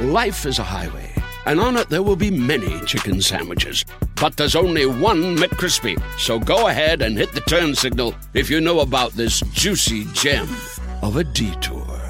Life is a highway, and on it there will be many chicken sandwiches. But there's only one McCrispy. So go ahead and hit the turn signal if you know about this juicy gem of a detour.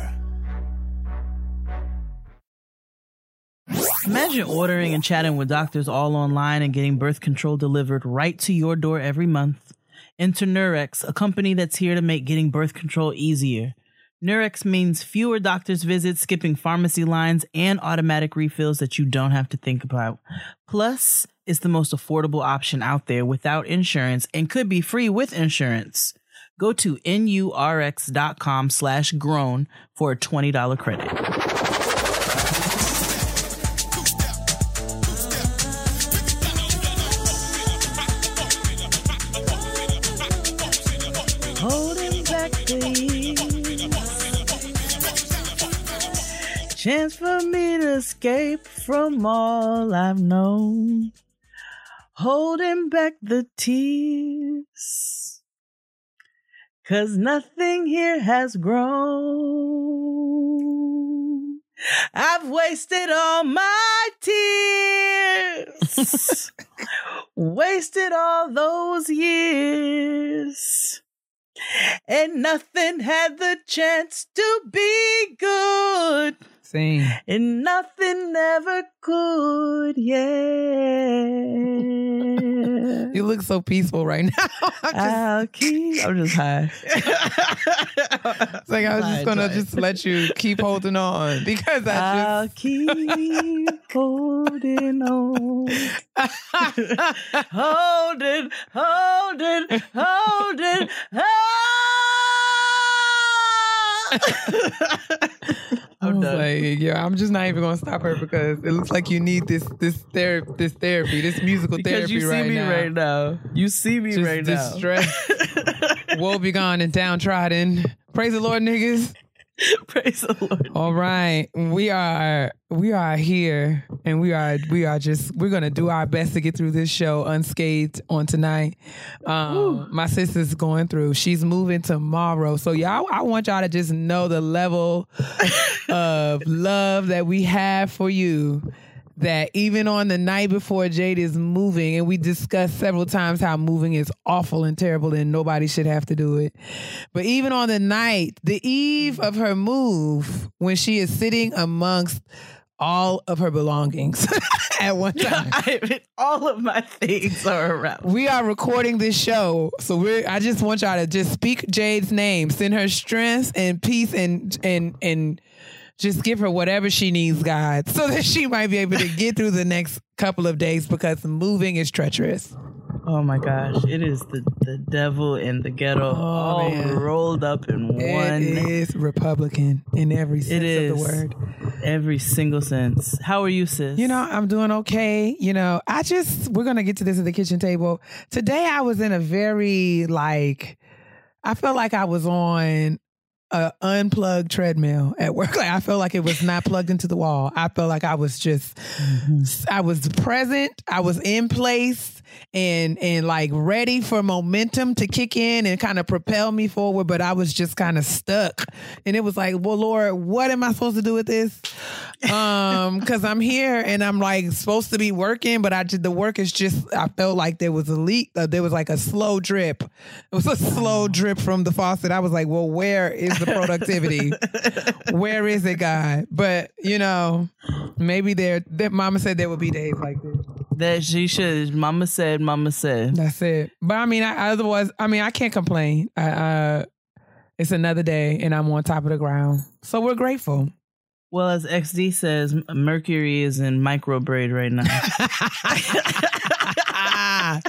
Imagine ordering and chatting with doctors all online and getting birth control delivered right to your door every month. Enter Nurx, a company that's here to make getting birth control easier. Nurx means fewer doctor's visits, skipping pharmacy lines, and automatic refills that you don't have to think about. Plus, it's the most affordable option out there without insurance and could be free with insurance. Go to nurx.com slash grown for a $20 credit. Chance for me to escape from all I've known. Holding back the tears. Cause nothing here has grown. I've wasted all my tears. wasted all those years. And nothing had the chance to be good. Sing. And nothing ever could, yeah. You look so peaceful right now. I'm, I'll keep, I'm just high. it's like I was just gonna fine. just let you keep holding on because I I'll keep holding on. holding, holding, holding, I I'm was done. like, yeah, I'm just not even gonna stop her because it looks like you need this this therapy, this therapy, this musical because therapy you see right me now. right now. You see me Just right now. distressed, woe begone and downtrodden. Praise the Lord, niggas. Praise the Lord. All right, we are we are here, and we are we are just we're gonna do our best to get through this show unscathed on tonight. Um, my sister's going through; she's moving tomorrow, so y'all, I want y'all to just know the level of love that we have for you. That even on the night before Jade is moving, and we discussed several times how moving is awful and terrible, and nobody should have to do it. But even on the night, the eve of her move, when she is sitting amongst all of her belongings at one time. I all of my things are around. We are recording this show, so we're. I just want y'all to just speak Jade's name, send her strength and peace, and and and just give her whatever she needs, God, so that she might be able to get through the next couple of days because moving is treacherous. Oh my gosh, it is the, the devil in the ghetto oh, all Oh, man. rolled up in one. It is Republican in every sense It is. of the word. Every single sense. How are you, sis? You know, I'm doing okay. You know, I just, we're going to get to this at the kitchen table. Today, I was in a very, like, I felt like I was on a unplugged treadmill at work. Like, I felt like it was not plugged into the wall. I felt like I was just, I was present, I was in place. And and like ready for momentum to kick in and kind of propel me forward, but I was just kind of stuck. And it was like, well, Lord, what am I supposed to do with this? um because i'm here and i'm like supposed to be working but i did the work is just i felt like there was a leak uh, there was like a slow drip it was a slow drip from the faucet i was like well where is the productivity where is it god but you know maybe there that mama said there would be days like this that she should. Mama said, Mama said. that's it but i mean I, otherwise i mean i can't complain I, uh it's another day and i'm on top of the ground so we're grateful Well, as XD says, Mercury is in micro braid right now.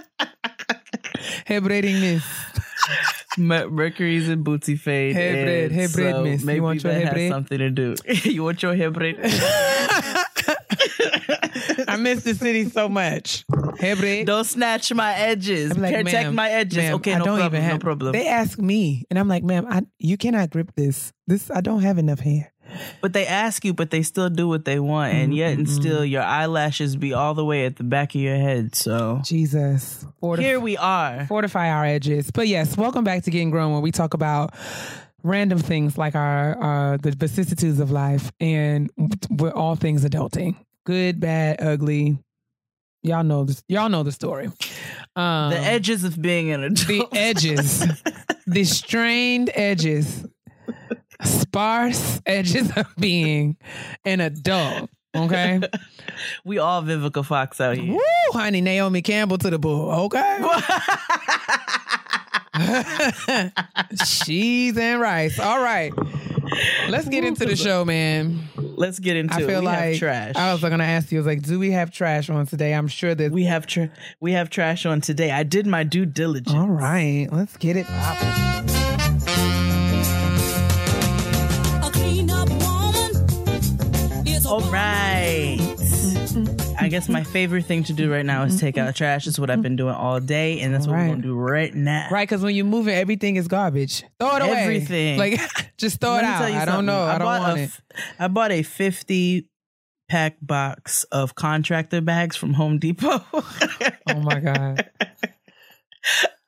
Hebrating this. Mer- Mercury's in booty Fade. Hair braid, and hair so miss. You Maybe want your that hair has something to do. you want your hair braid? I miss the city so much. Hair braid. Don't snatch my edges. I'm like, Protect my edges. okay, I no don't problem. even have, no problem. They ask me, and I'm like, ma'am, I, you cannot grip this. This I don't have enough hair. But they ask you, but they still do what they want, and yet and still your eyelashes be all the way at the back of your head. So Jesus. Fortif- here we are. fortify our edges. But yes, welcome back to Getting Grown, where we talk about random things like our, our the vicissitudes of life and we're all things adulting, good, bad, ugly. Y'all know this. Y'all know the story. Um, The edges of being an adult. the edges, the strained edges, sparse edges of being an adult. Okay. we all Vivica Fox out here. Woo, honey, Naomi Campbell to the bull. Okay. Cheese and rice. All right. Let's get into the show, man. Let's get into I it. feel we like have trash. I was gonna ask you, I was like, do we have trash on today? I'm sure that we have tra- we have trash on today. I did my due diligence. All right, let's get it poppin'. All right. I guess my favorite thing to do right now is take out trash. It's what I've been doing all day, and that's what Right. we're gonna do right now. Right, because when you're moving, everything is garbage. Throw it away. Everything. Like, just throw Let it me out. tell you I don't something. know. I, don't bought want a it. f- I bought a fifty pack box of contractor bags from Home Depot. Oh my god.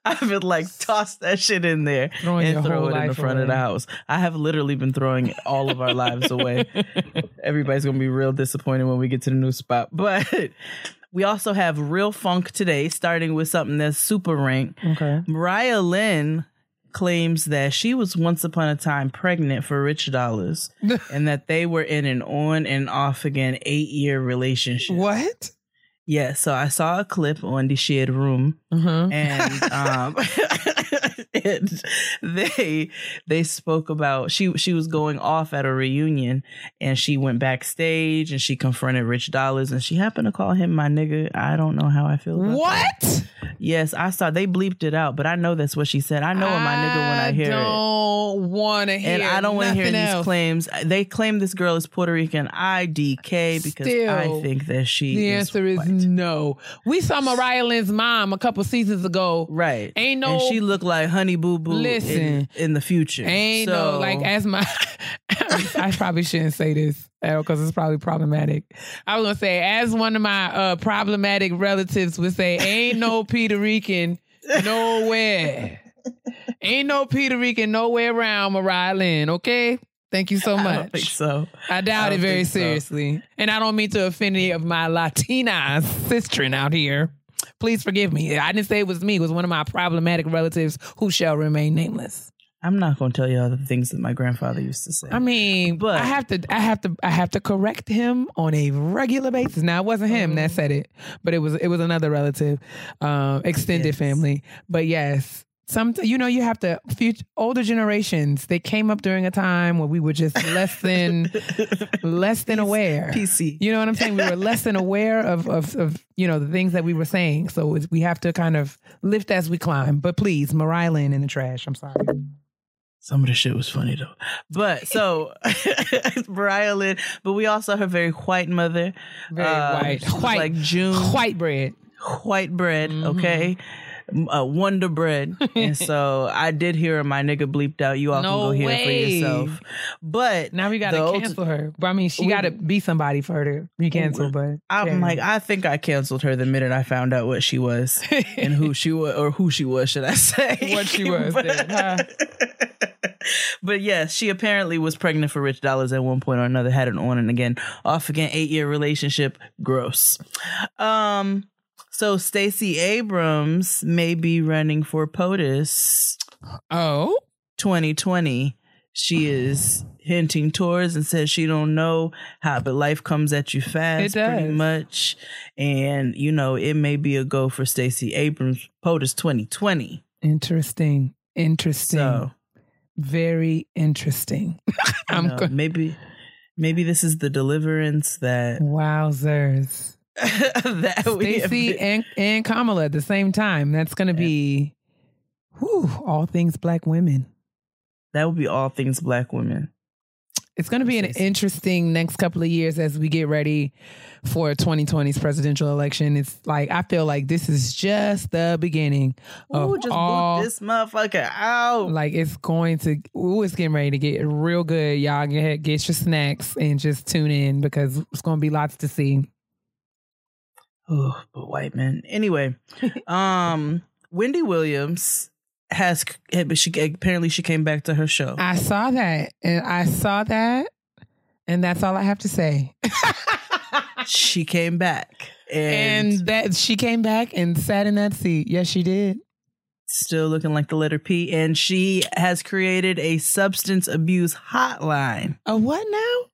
I've been like toss that shit in there Throwing and throw it in the front of the house. I have literally been throwing all of our lives away. Everybody's gonna be real disappointed when we get to the new spot. But we also have real funk today, starting with something that's super rank. Okay. Mariah Lynn claims that she was once upon a time pregnant for Rich Dollaz and that they were in an on and off again eight year relationship. What? Yeah, so I saw a clip on the Shade Room Uh-huh. and um and they they spoke about she she was going off at a reunion and she went backstage and she confronted Rich Dollaz and she happened to call him my nigga. I don't know how I feel about that. What? Yes, I saw they bleeped it out, but I know that's what she said. I know what my nigga when I hear it. I don't want to hear And I don't want to hear nothing these claims. They claim this girl is Puerto Rican. IDK because I think that she The is answer is white. no. We saw Mariah Lynn's mom a couple seasons ago. Right. Ain't no- And she looked like Honey Boo Boo Listen. in, in the future. Ain't so, no like as my. I probably shouldn't say this because it's probably problematic. I was gonna say as one of my uh, problematic relatives would say, "Ain't no Puerto Rican nowhere. Ain't no Puerto Rican nowhere around Mariah Lynn." Okay. Thank you so I much. don't think so. I doubt I it very think so. seriously. And I don't mean to offend any of my Latina sistren out here. Please forgive me. I didn't say it was me. It was one of my problematic relatives who shall remain nameless. I'm not going to tell you all the things that my grandfather used to say. I mean, But- I have to, I have to, I have to correct him on a regular basis. Now, it wasn't him that said it, but it was, it was another relative, um, extended Yes. family. But yes, some, you know, you have to. Future, older generations, they came up during a time where we were just less than, less than aware. PC. You know what I'm saying? We were less than aware of, of, of you know, the things that we were saying. So we have to kind of lift as we climb. But please, Mariah Lynn in the trash. I'm sorry. Some of the shit was funny though. But so Mariah Lynn, but we also her very white mother. Very Um, white. White. Like June. White bread. white bread, Mm-hmm. okay? Uh, Wonder bread, and so I did hear my nigga bleeped out. You all No can go hear it for yourself. But Now we gotta cancel her. But I mean, she We- got to be somebody for her to be canceled. But I'm yeah. like, I think I canceled her the minute I found out what she was and who she was, or who she was, should I say? What she was But- then, huh? but yes, she apparently was pregnant for Rich Dollaz at one point or another. Had an on and again, off again, eight year relationship. Gross. Um. So Stacey Abrams may be running for POTUS oh, 2020. She is hinting towards and says she don't know how, but life comes at you fast, pretty much. And you know, it may be a go for Stacey Abrams POTUS 2020. interesting. Interesting. So Very interesting. I'm know, go- maybe, maybe this is the deliverance that Wowzers. that Stacey and, and Kamala at the same time. That's going to be Whew, all things black women. That would be all things black women. It's going to be an interesting next couple of years as we get ready for 2020's presidential election. It's like I feel like this is just the beginning of Ooh, just all. this motherfucker out. like it's going to. Ooh, it's getting ready to get real good. Y'all get get your snacks and just tune in because it's going to be lots to see. Oh, but white men. Anyway, um, Wendy Williams has but she apparently she came back to her show. I saw that, and I saw that, and that's all I have to say. she came back and, and that she came back and sat in that seat. Yes, she did. still looking like the letter P. And she has created a substance abuse hotline. A what now?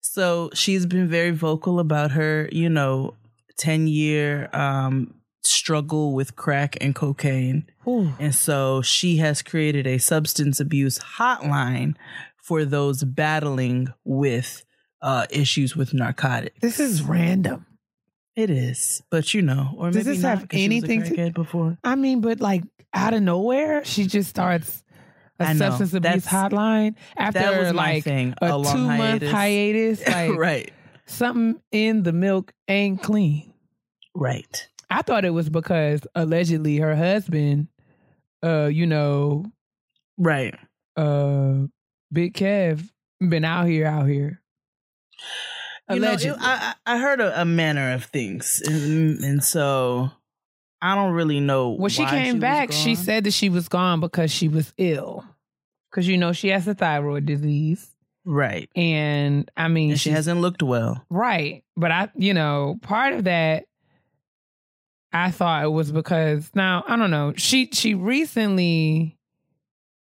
So she's been very vocal about her, you know, 10 year um, struggle with crack and cocaine. And so she has created a substance abuse hotline for those battling with uh, issues with narcotics. This is random. It is, but you know, or Does maybe this not, have 'cause she was a anything to- before? I mean, but like out of nowhere, she just starts a I know. substance abuse That's- hotline after that was my like thing, a, a two month hiatus. hiatus. Like right, something in the milk ain't clean. right. I thought it was because allegedly her husband, uh, you know, Right. uh, Big Kev, been out here, out here. You know, Allegedly. it- I, I I heard a, a manner of things, and, and so I don't really know. When she came was back, she said that she was gone because she was ill. Because you know she has a thyroid disease, right, and I mean and she hasn't looked well. right. But I, you know, part of that, I thought it was because now I don't know. She she recently,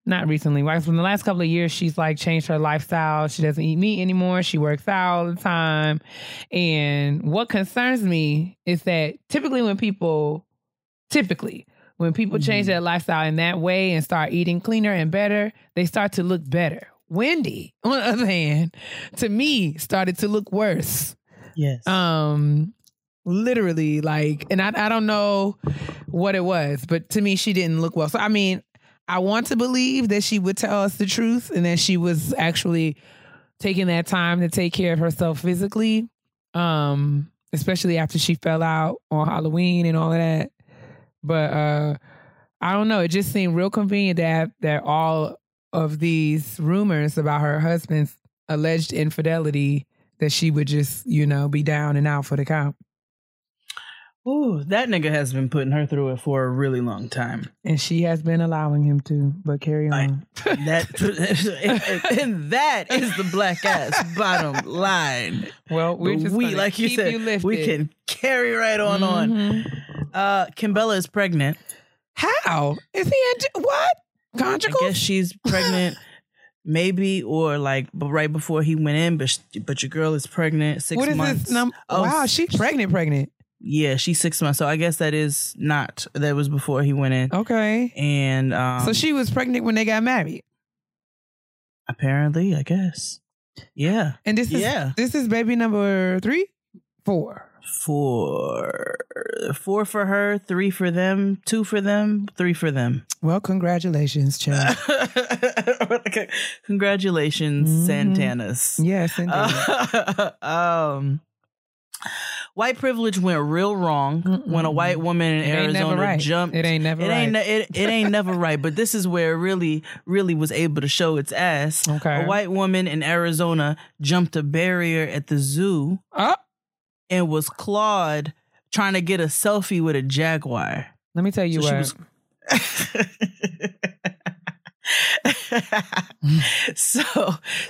not recently, like from the last couple of years, she's like changed her lifestyle. She doesn't eat meat anymore. She works out all the time, and what concerns me is that typically when people, typically when people change Mhm. their lifestyle in that way and start eating cleaner and better, they start to look better. Wendy, on the other hand, to me, started to look worse. Yes. Um, literally, like, and I, I don't know what it was, but to me, she didn't look well. So, I mean, I want to believe that she would tell us the truth and that she was actually taking that time to take care of herself physically. Um, especially after she fell out on Halloween and all of that. But uh I don't know. It just seemed real convenient that that all of these rumors about her husband's alleged infidelity that she would just, you know, be down and out for the count. Ooh, that nigga has been putting her through it for a really long time. And she has been allowing him to, but carry I- on. That and, and that is the black ass bottom line. well, we, gonna like you said, you we can carry right on on. Mhm. Uh, Kimbella is pregnant. How? Is he in what? I Conjugal? guess she's pregnant, maybe, or like but right before he went in. But sh- but your girl is pregnant, six what is months. this number? Oh, wow, she's pregnant, pregnant. Yeah, she's six months. So I guess that is not that was before he went in. Okay. And um, so she was pregnant when they got married. apparently, I guess, yeah, And this is Yeah. this is baby number three? Four. Four, four for her, three for them, two for them, three for them. Well, congratulations, child. Congratulations, Mhm. Santanas. yes. Uh, um, white privilege went real wrong when a white woman in Arizona right. jumped. It ain't never it ain't right. ne- it, it ain't never right. But this is where it really, really was able to show its ass. Okay. A white woman in Arizona jumped a barrier at the zoo oh, and was clawed trying to get a selfie with a jaguar. let me tell you So was- so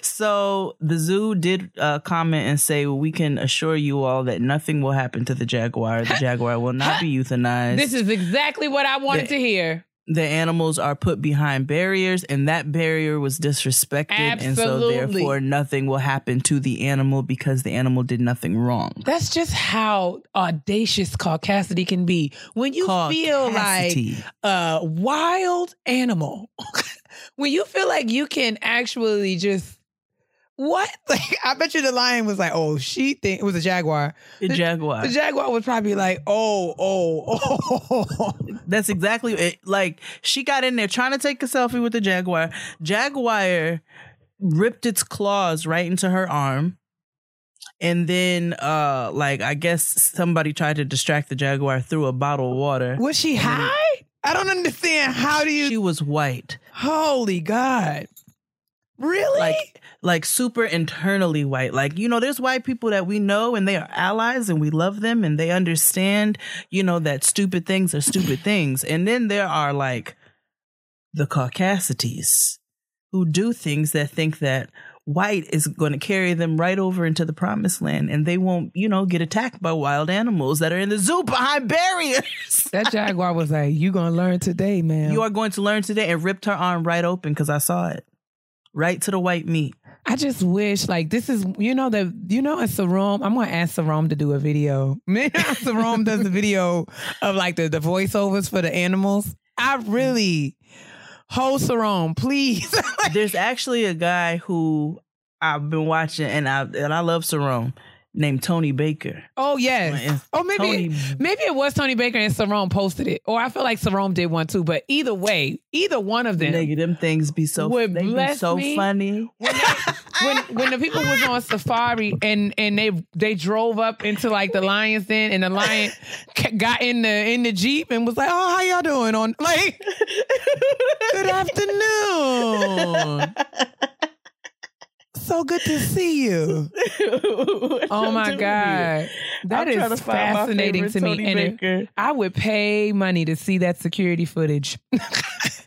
so the zoo did uh, comment and say well, we can assure you all that nothing will happen to the jaguar the jaguar will not be euthanized this is exactly what I wanted to hear. The animals are put behind barriers and that barrier was disrespected and so therefore nothing will happen to the animal because the animal did nothing wrong. That's just how audacious caucasity can be. When you feel like a wild animal, when you feel like you can actually just What? Like, I bet you the lion was like, "Oh, she think it was a jaguar." The jaguar. The jaguar was probably like, "Oh, oh, oh." That's exactly it. Like she got in there trying to take a selfie with the jaguar. Jaguar ripped its claws right into her arm. And then uh like I guess somebody tried to distract the jaguar through a bottle of water. Was she high? I don't understand. How do you? She was white. Holy God! Really? Like like super internally white. Like, you know, there's white people that we know and they are allies and we love them and they understand, you know, that stupid things are stupid things. And then there are like the caucasities who do things that think that white is going to carry them right over into the promised land and they won't, you know, get attacked by wild animals that are in the zoo behind barriers. that jaguar was like, "You gonna learn today, man." you are going to learn today and ripped her arm right open because I saw it. Right to the white meat. I just wish, like, this is, you know, the, you know, in Sarome, I'm gonna ask Sarome to do a video. Man, Sarome does a video of like the, the voiceovers for the animals. I really, hold Sarome, please. There's actually a guy who I've been watching and I and I love Sarome named Tony Baker. oh yes. Oh, maybe, Tony- maybe it was Tony Baker and Sarome posted it, or I feel like Sarome did one too. But either way, either one of them. Nigga, them things be so Would they be so me. funny. when they, when when the people was on safari and and they they drove up into like the lion's den and the lion got in the in the jeep and was like, "Oh, how y'all doing?" On like, "Good afternoon." So good to see you. Oh my god, that I'm is to fascinating to me. Tony And it- I would pay money to see that security footage.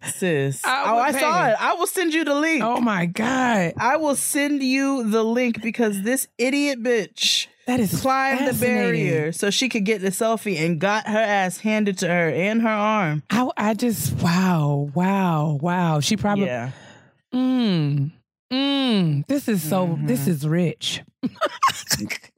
Sis. I oh, would I saw it. I will send you the link. oh my god, I will send you the link because this idiot bitch that is climbed the barrier so she could get the selfie and got her ass handed to her and her arm. I, I just wow, wow, wow. She probably Yeah. mm, mm, this is so Mm-hmm. this is rich.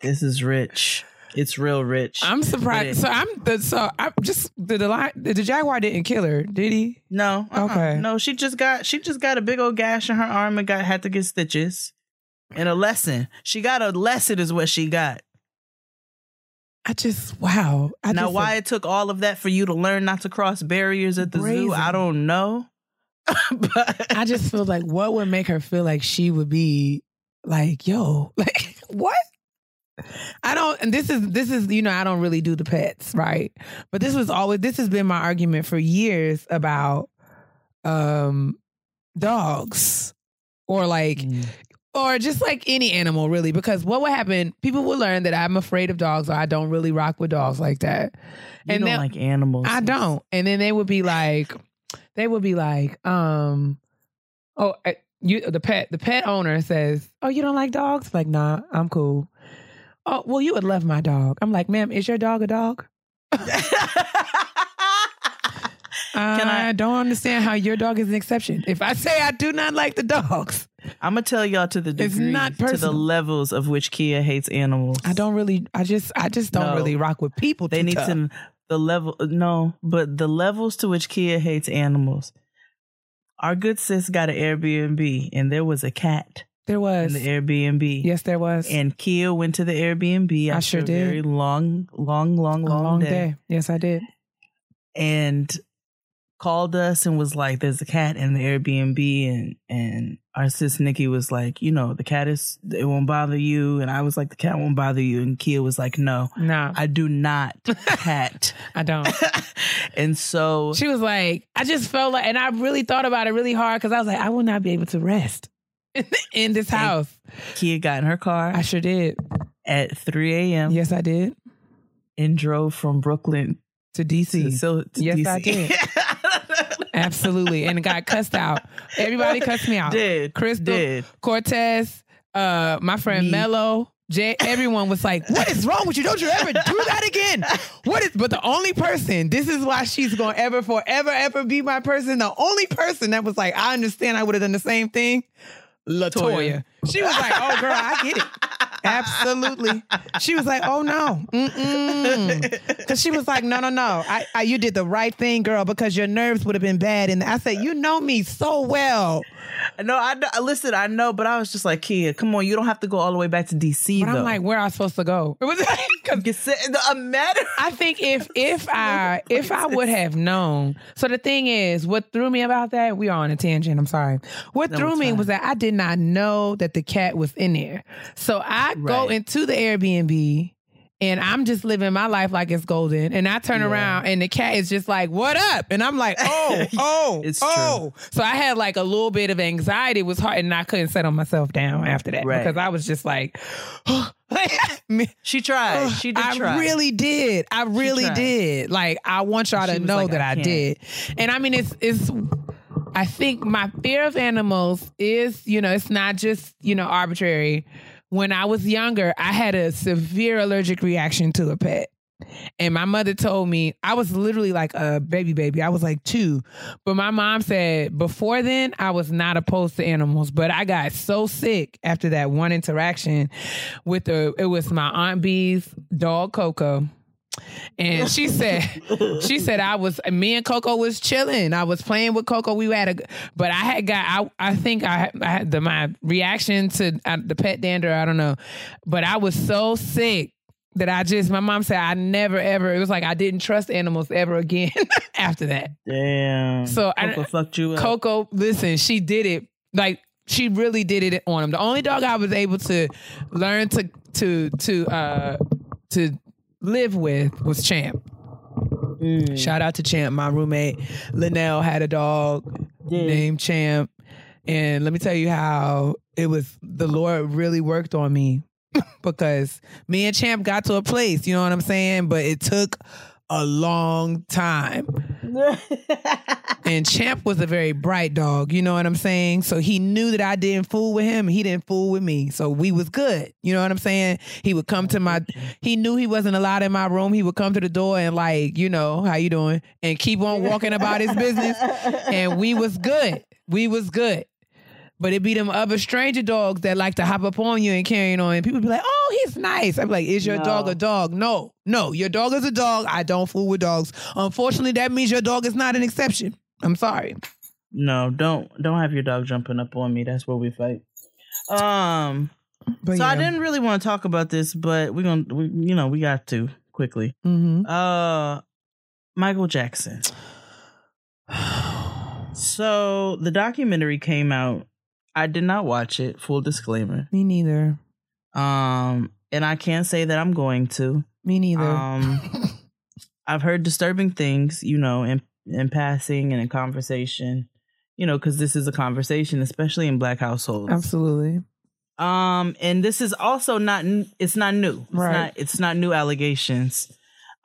This is rich. It's real rich. I'm surprised. So I'm the so I'm just the the, the Jaguar didn't kill her, did he? No. uh-uh. Okay. No, she just got she just got a big old gash in her arm and got had to get stitches. And a lesson. She got a lesson is what she got. I just wow. I now just, why it took all of that for you to learn not to cross barriers at the zoo, I don't know. but I just feel like what would make her feel like she would be like, yo, like what? I don't and this is this is you know I don't really do the pets, right? But this was always this has been my argument for years about um dogs or like Mm. or just like any animal really because what would happen people will learn that I'm afraid of dogs or I don't really rock with dogs like that. you and don't they'll- like animals. I don't. And then they would be like, they would be like, um, oh, uh, you the pet the pet owner says, oh, you don't like dogs? Like, nah, I'm cool. Oh, well, you would love my dog. I'm like, ma'am, is your dog a dog? Can I, I- don't understand how your dog is an exception. If I say I do not like the dogs, I'm gonna tell y'all to the It's degree, not to the levels of which Keia hates animals. I don't really. I just, I just don't No. really rock with people. They need tough. to the level. Uh, no, but the levels to which Keia hates animals. Our good sis got an Airbnb, and there was a cat There in was. the Airbnb. Yes, there was. And Keia went to the Airbnb. I sure a did. Very long, long, long, long, long day. day. Yes, I did. and called us and was like, "There's a cat in the Airbnb," and and our sis Nikki was like, "You know, the cat is it won't bother you," and I was like, "The cat won't bother you," and Keia was like, "No, No, I do not cat," I don't. and so She was like, I just felt like, and I really thought about it really hard because I was like, I will not be able to rest in this house. Keia got in her car I sure did. at 3 a.m. Yes, I did. and drove from Brooklyn To DC. so, to Yes, DC. I did. Absolutely. And got cussed out. Everybody cussed me out. Did Crystal, did Cortez, uh, my friend Me. Mello. Jay, everyone was like, "What is wrong with you? Don't you ever do that again?" What is? But the only person, this is why she's gonna ever, forever, ever be my person. The only person that was like, "I understand. I would have done the same thing." Latoya. She was like, "Oh, girl, I get it. Absolutely." She was like, "Oh no, because she was like, no, no, no. I, I, you did the right thing, girl, because your nerves would have been bad." And I said, "You know me so well. No, I know- listen. I know, but I was just like, Keia, come on, you don't have to go all the way back to DC. But though. I'm like, where am I supposed to go? It was like, Get sit- a matter. I think if if I if I would have known. So the thing is, what threw me about that? We are on a tangent. I'm sorry. What No, threw me fine. was that I did not know that the cat was in there. So I go into the Airbnb. And I'm just living my life like it's golden. And I turn Yeah. around and the cat is just like, what up? And I'm like, oh, oh, It's true. oh. So I had like a little bit of anxiety. It was hard and I couldn't settle myself down after that. Right. Because I was just like, She tried. She did I try. really did. I really did. Like I want y'all to know like, that I I, did. And I mean it's it's I think my fear of animals is, you know, it's not just, you know, arbitrary. When I was younger, I had a severe allergic reaction to a pet. And my mother told me I was literally like a baby baby. I was like two. But my mom said before then I was not opposed to animals, but I got so sick after that one interaction with the it was my aunt B's dog Coco. And she said, she said I was me and Coco was chilling. I was playing with Coco. We had a, but I had got I I think I, I had the my reaction to uh, the pet dander. I don't know, but I was so sick that I just my mom said I never ever. It was like I didn't trust animals ever again after that. Damn. So I- Coco fucked you up. Coco, listen, she did it like she really did it on him. The only dog I was able to learn to to to uh to live with was Champ. Mm. Shout out to Champ. My roommate Linnell had a dog Did. named Champ. And let me tell you how it was the Lord really worked on me because me and Champ got to a place, you know what I'm saying? But it took a long time. And Champ was a very bright dog, you know what I'm saying? So he knew that I didn't fool with him, he didn't fool with me. So we was good. You know what I'm saying? He would come to my he knew he wasn't allowed in my room. He would come to the door and like, you know, how you doing? And keep on walking about his business. And we was good. We was good. But it be them other stranger dogs that like to hop up on you and carrying on. And people be like, oh, he's nice. I'm like, is your No. dog a dog? No, no, your dog is a dog. I don't fool with dogs. Unfortunately, that means your dog is not an exception. I'm sorry. no, don't don't have your dog jumping up on me. That's where we fight. Um. But so I didn't really want to talk about this, but we're gonna, we, you know, we got to quickly. Mm-hmm. Uh, Michael Jackson. So the documentary came out. I did not watch it. Full disclaimer. Me neither. Um, and I can't say that I'm going to. Me neither. Um, I've heard disturbing things, you know, in in passing and in conversation, you know, because this is a conversation, especially in black households. Absolutely. Um, and this is also not it's not new. It's Right. not it's not new allegations.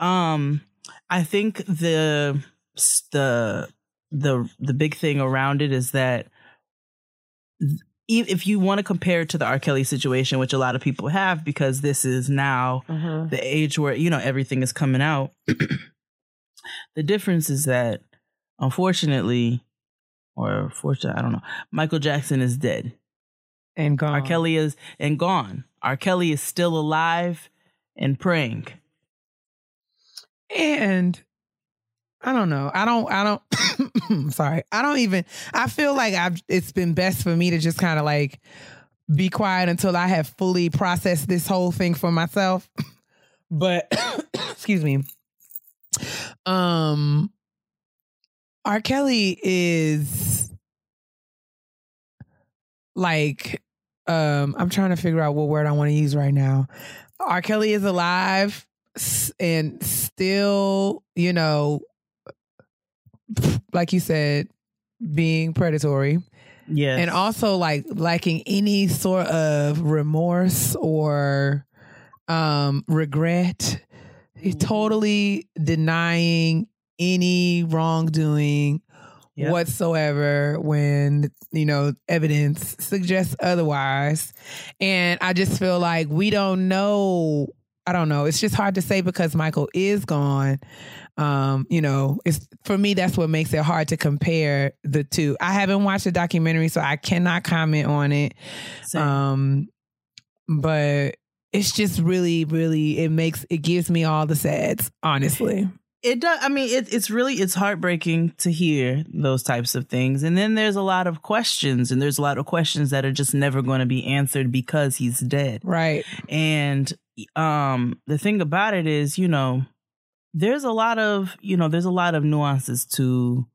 Um, I think the the the the big thing around it is that if you want to compare it to the R. Kelly situation, which a lot of people have, because this is now mm-hmm. the age where you know everything is coming out. the difference is that, unfortunately, or fortunately, I don't know. Michael Jackson is dead. And gone. R. Kelly is and gone. R. Kelly is still alive and praying. And I don't know. I don't. I don't. sorry. I don't even. I feel like I've. It's been best for me to just kind of like be quiet until I have fully processed this whole thing for myself. But excuse me. Um, R. Kelly is like. Um, I'm trying to figure out what word I want to use right now. R. Kelly is alive and still, you know, like you said, being predatory Yes. and also like lacking any sort of remorse or um regret. He's totally denying any wrongdoing Yep. whatsoever when you know evidence suggests otherwise and i just feel like we don't know i don't know it's just hard to say because michael is gone um you know it's for me that's what makes it hard to compare the two i haven't watched the documentary so i cannot comment on it Same. um but it's just really really it makes it gives me all the sads honestly It does. I mean, it, it's really it's heartbreaking to hear those types of things, and then there's a lot of questions, and there's a lot of questions that are just never going to be answered because he's dead. Right. And um, the thing about it is, you know, there's a lot of you know there's a lot of nuances to,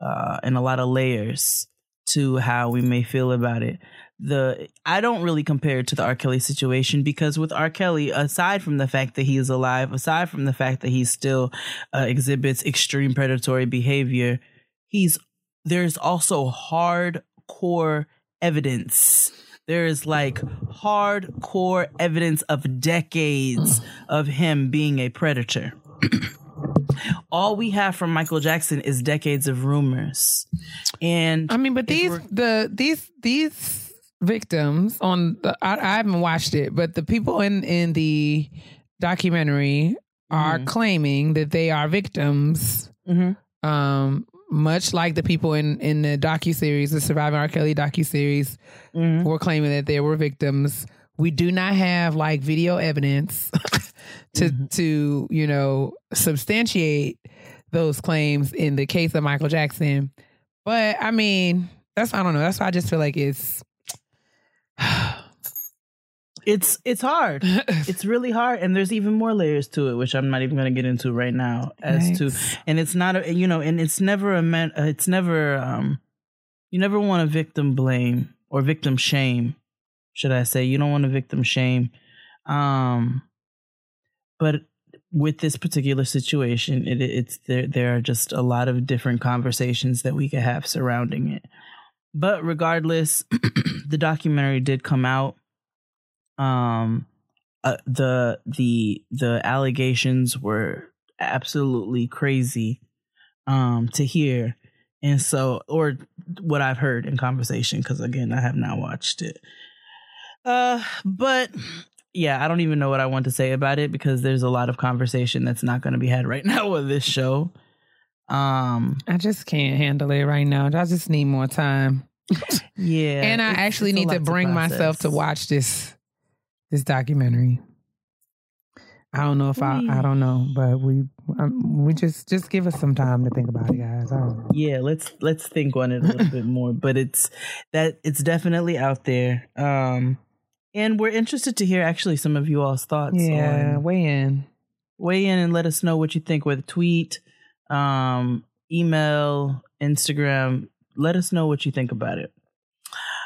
uh, and a lot of layers to how we may feel about it the I don't really compare it to the R. Kelly situation because with R. Kelly, aside from the fact that he is alive, aside from the fact that he still uh, exhibits extreme predatory behavior, he's there's also hardcore evidence. There is like hardcore evidence of decades of him being a predator. All we have from Michael Jackson is decades of rumors. And I mean, but these the these these victims on the I, I haven't watched it, but the people in in the documentary are Mhm. claiming that they are victims. Mhm. Um, much like the people in in the docu series, the Surviving R. Kelly docu series, Mhm. were claiming that they were victims. We do not have like video evidence to Mm-hmm. to you know substantiate those claims in the case of Michael Jackson. But I mean, that's I don't know. That's why I just feel like it's it's it's hard. it's really hard and there's even more layers to it which i'm not even going to get into right now as to and it's not a you know and it's never a man uh, it's never um you never want to victim blame or victim shame should i say you don't want to victim shame um but with this particular situation it it's there there are just a lot of different conversations that we could have surrounding it. But regardless the documentary did come out. Um uh, the the the allegations were absolutely crazy um to hear. And so or what i've heard in conversation because again i have not watched it. Uh but yeah i don't even know what i want to say about it because there's a lot of conversation that's not going to be had right now with this show um I just can't handle it right now. I just need more time. yeah and I it's- actually it's need to bring myself to watch this this documentary. I don't know if I I don't know, but we um, we just just give us some time to think about it, guys. I don't know. yeah let's let's think on it a little bit more but it's that it's definitely out there um and we're interested to hear actually some of you all's thoughts Yeah, on weigh in. weigh in and let us know what you think with tweet um email instagram. Let us know what you think about it.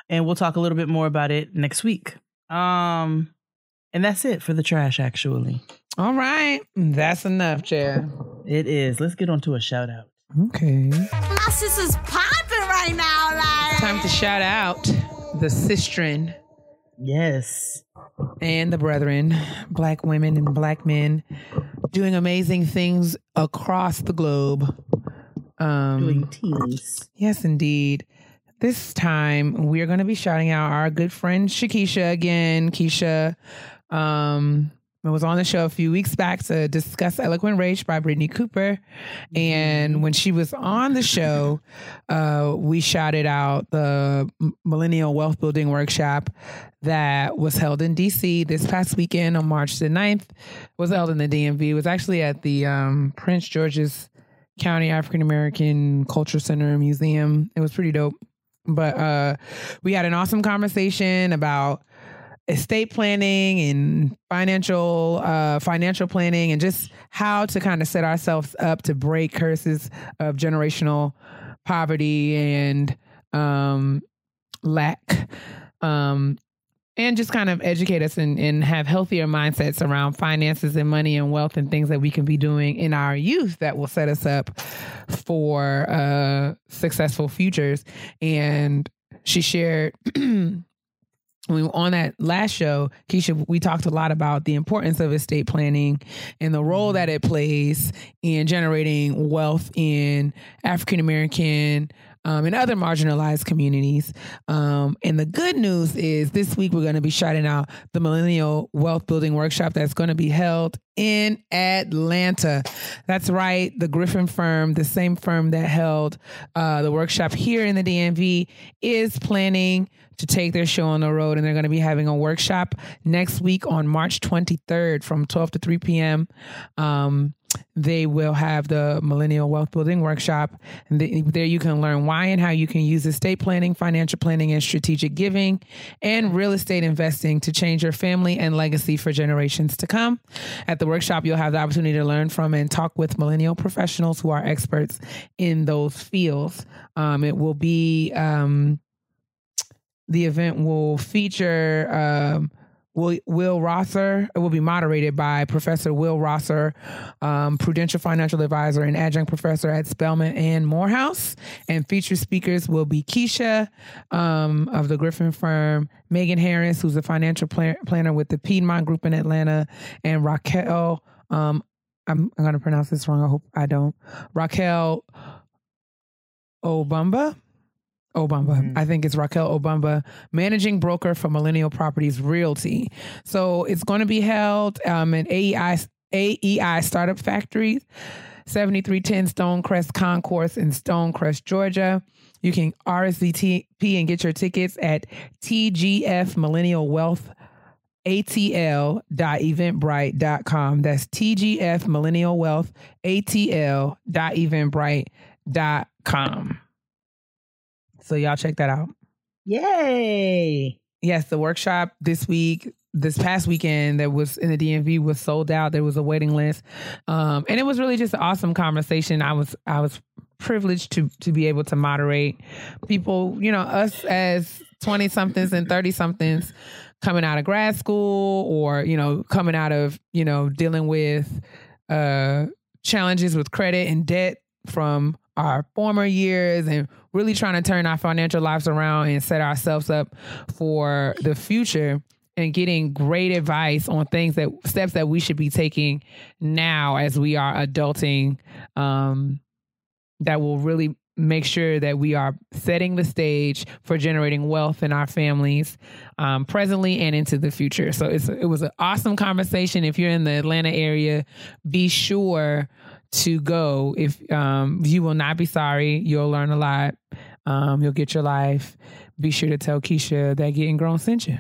And we'll talk a little bit more about it next week. Um and that's it for the trash actually. All right, that's enough, Chair. it is. Let's get on to a shout out. Okay, My sister's popping right now, like. time to shout out the sistren yes and the brethren, black women and black men, doing amazing things across the globe. Um, doing teams Yes, indeed. This time we are going to be shouting out our good friend Shakisha again. Keisha um, was on the show a few weeks back to discuss Eloquent Rage by Brittney Cooper. And when she was on the show, uh, we shouted out the Millennial Wealth Building Workshop that was held in DC this past weekend on March the 9th. Was held in the DMV. It was actually at the um, Prince George's County African American Culture Center Museum. It was pretty dope. But uh, we had an awesome conversation about estate planning and financial uh, financial planning and just how to kind of set ourselves up to break curses of generational poverty and um, lack. Um, and just kind of educate us and, and have healthier mindsets around finances and money and wealth and things that we can be doing in our youth that will set us up for uh, successful futures. And she shared. We were on that last show, Keisha, we talked a lot about the importance of estate planning and the role that it plays in generating wealth in African American um, and other marginalized communities. Um, and the good news is this week we're going to be shouting out the Millennial Wealth Building Workshop that's going to be held in Atlanta. That's right, the Griffin firm, the same firm that held uh, the workshop here in the DMV, is planning to take their show on the road, and they're going to be having a workshop next week on March 23rd from 12 to 3 p.m. Um, they will have the Millennial Wealth Building Workshop. And th- there you can learn why and how you can use estate planning, financial planning, and strategic giving and real estate investing to change your family and legacy for generations to come. At the workshop, you'll have the opportunity to learn from and talk with millennial professionals who are experts in those fields. Um, it will be, um, the event will feature um, Will, Will Rosser. It will be moderated by Professor Will Rosser, um, Prudential Financial Advisor and adjunct professor at Spelman and Morehouse. And featured speakers will be Keisha um, of the Griffin firm, Megan Harris, who's a financial plan- planner with the Piedmont Group in Atlanta, and Raquel. Um, I'm, I'm going to pronounce this wrong. I hope I don't. Raquel Obamba. Obamba. I think it's Raquel Obamba, managing broker for Millennial Properties Realty. So it's going to be held um, at AEI, AEI Startup Factory, 7310 Stonecrest Concourse in Stonecrest, Georgia. You can RSVP and get your tickets at TGF Millennial Wealth atl.eventbrite.com. That's TGF Millennial Wealth atl.eventbrite.com. So y'all check that out. Yay! Yes, the workshop this week, this past weekend that was in the DMV was sold out. There was a waiting list, um, and it was really just an awesome conversation. I was I was privileged to to be able to moderate people. You know, us as twenty somethings and thirty somethings coming out of grad school, or you know, coming out of you know dealing with uh, challenges with credit and debt from our former years and really trying to turn our financial lives around and set ourselves up for the future and getting great advice on things that steps that we should be taking now as we are adulting um, that will really make sure that we are setting the stage for generating wealth in our families um, presently and into the future. So it's, it was an awesome conversation. If you're in the Atlanta area, be sure to go. If um, you will not be sorry, you'll learn a lot. Um, you'll get your life. Be sure to tell Keisha that Getting Grown sent you.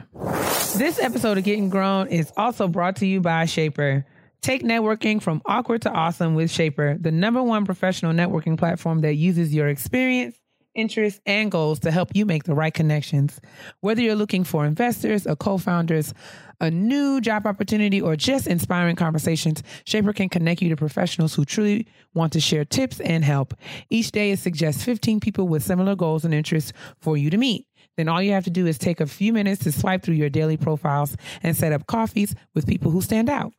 This episode of Getting Grown is also brought to you by Shapr. Take networking from awkward to awesome with Shapr, the number one professional networking platform that uses your experience, interests, and goals to help you make the right connections. Whether you're looking for investors or co founders, a new job opportunity, or just inspiring conversations, Shapr can connect you to professionals who truly want to share tips and help. Each day, it suggests 15 people with similar goals and interests for you to meet. Then all you have to do is take a few minutes to swipe through your daily profiles and set up coffees with people who stand out.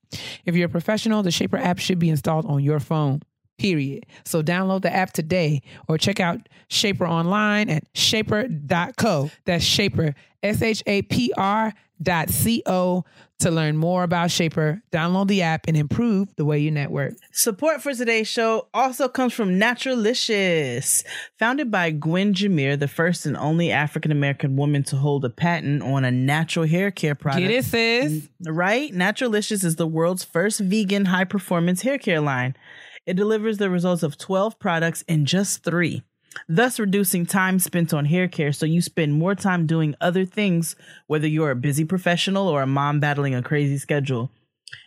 If you're a professional, the Shapr app should be installed on your phone. Period. So download the app today or check out Shapr online at shapr.co. That's Shapr, S H A P R dot C O to learn more about Shapr. Download the app and improve the way you network. Support for today's show also comes from Naturalicious. Founded by Gwen Jimmere, the first and only African American woman to hold a patent on a natural hair care product. Get it, sis? Right? Naturalicious is the world's first vegan high performance hair care line. It delivers the results of 12 products in just three, thus reducing time spent on hair care so you spend more time doing other things, whether you're a busy professional or a mom battling a crazy schedule.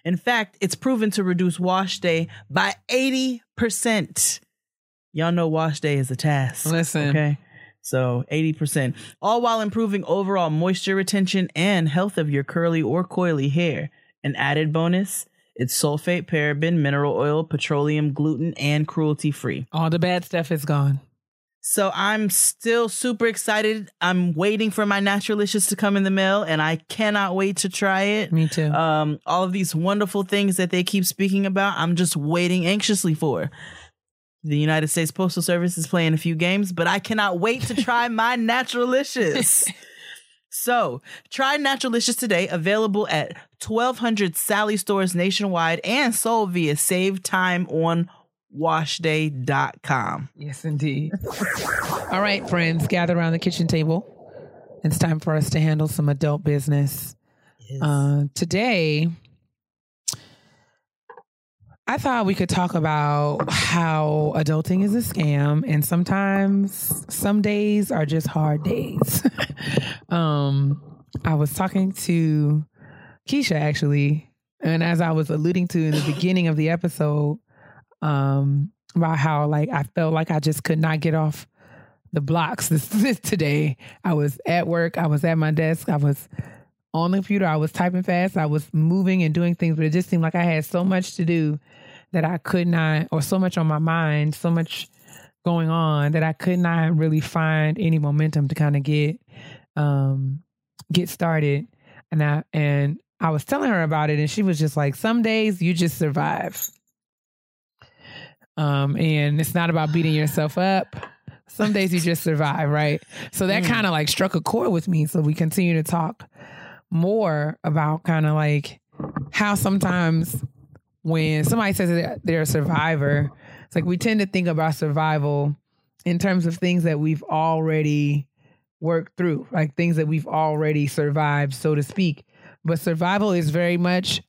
In fact, it's proven to reduce wash day by 80%. Y'all know wash day is a task. Listen. Okay. So 80%. All while improving overall moisture retention and health of your curly or coily hair. An added bonus it's sulfate, paraben, mineral oil, petroleum, gluten, and cruelty free. All the bad stuff is gone. So I'm still super excited. I'm waiting for my Naturalicious to come in the mail, and I cannot wait to try it. Me too. Um, all of these wonderful things that they keep speaking about, I'm just waiting anxiously for. The United States Postal Service is playing a few games, but I cannot wait to try my Naturalicious. So try Naturalicious today, available at 1,200 Sally stores nationwide and sold via Save Time on washday.com. Yes, indeed. All right, friends, gather around the kitchen table. It's time for us to handle some adult business. Uh, today, I thought we could talk about how adulting is a scam, and sometimes some days are just hard days. um, I was talking to Keisha actually, and as I was alluding to in the beginning of the episode, um, about how like I felt like I just could not get off the blocks this, this today. I was at work, I was at my desk, I was on the computer, I was typing fast, I was moving and doing things, but it just seemed like I had so much to do that I could not, or so much on my mind, so much going on that I could not really find any momentum to kind of get um get started. And I and I was telling her about it and she was just like, some days you just survive. Um, and it's not about beating yourself up. Some days you just survive, right? So that kind of like struck a chord with me. So we continue to talk more about kind of like how sometimes when somebody says that they're a survivor, it's like we tend to think about survival in terms of things that we've already worked through, like things that we've already survived, so to speak. But survival is very much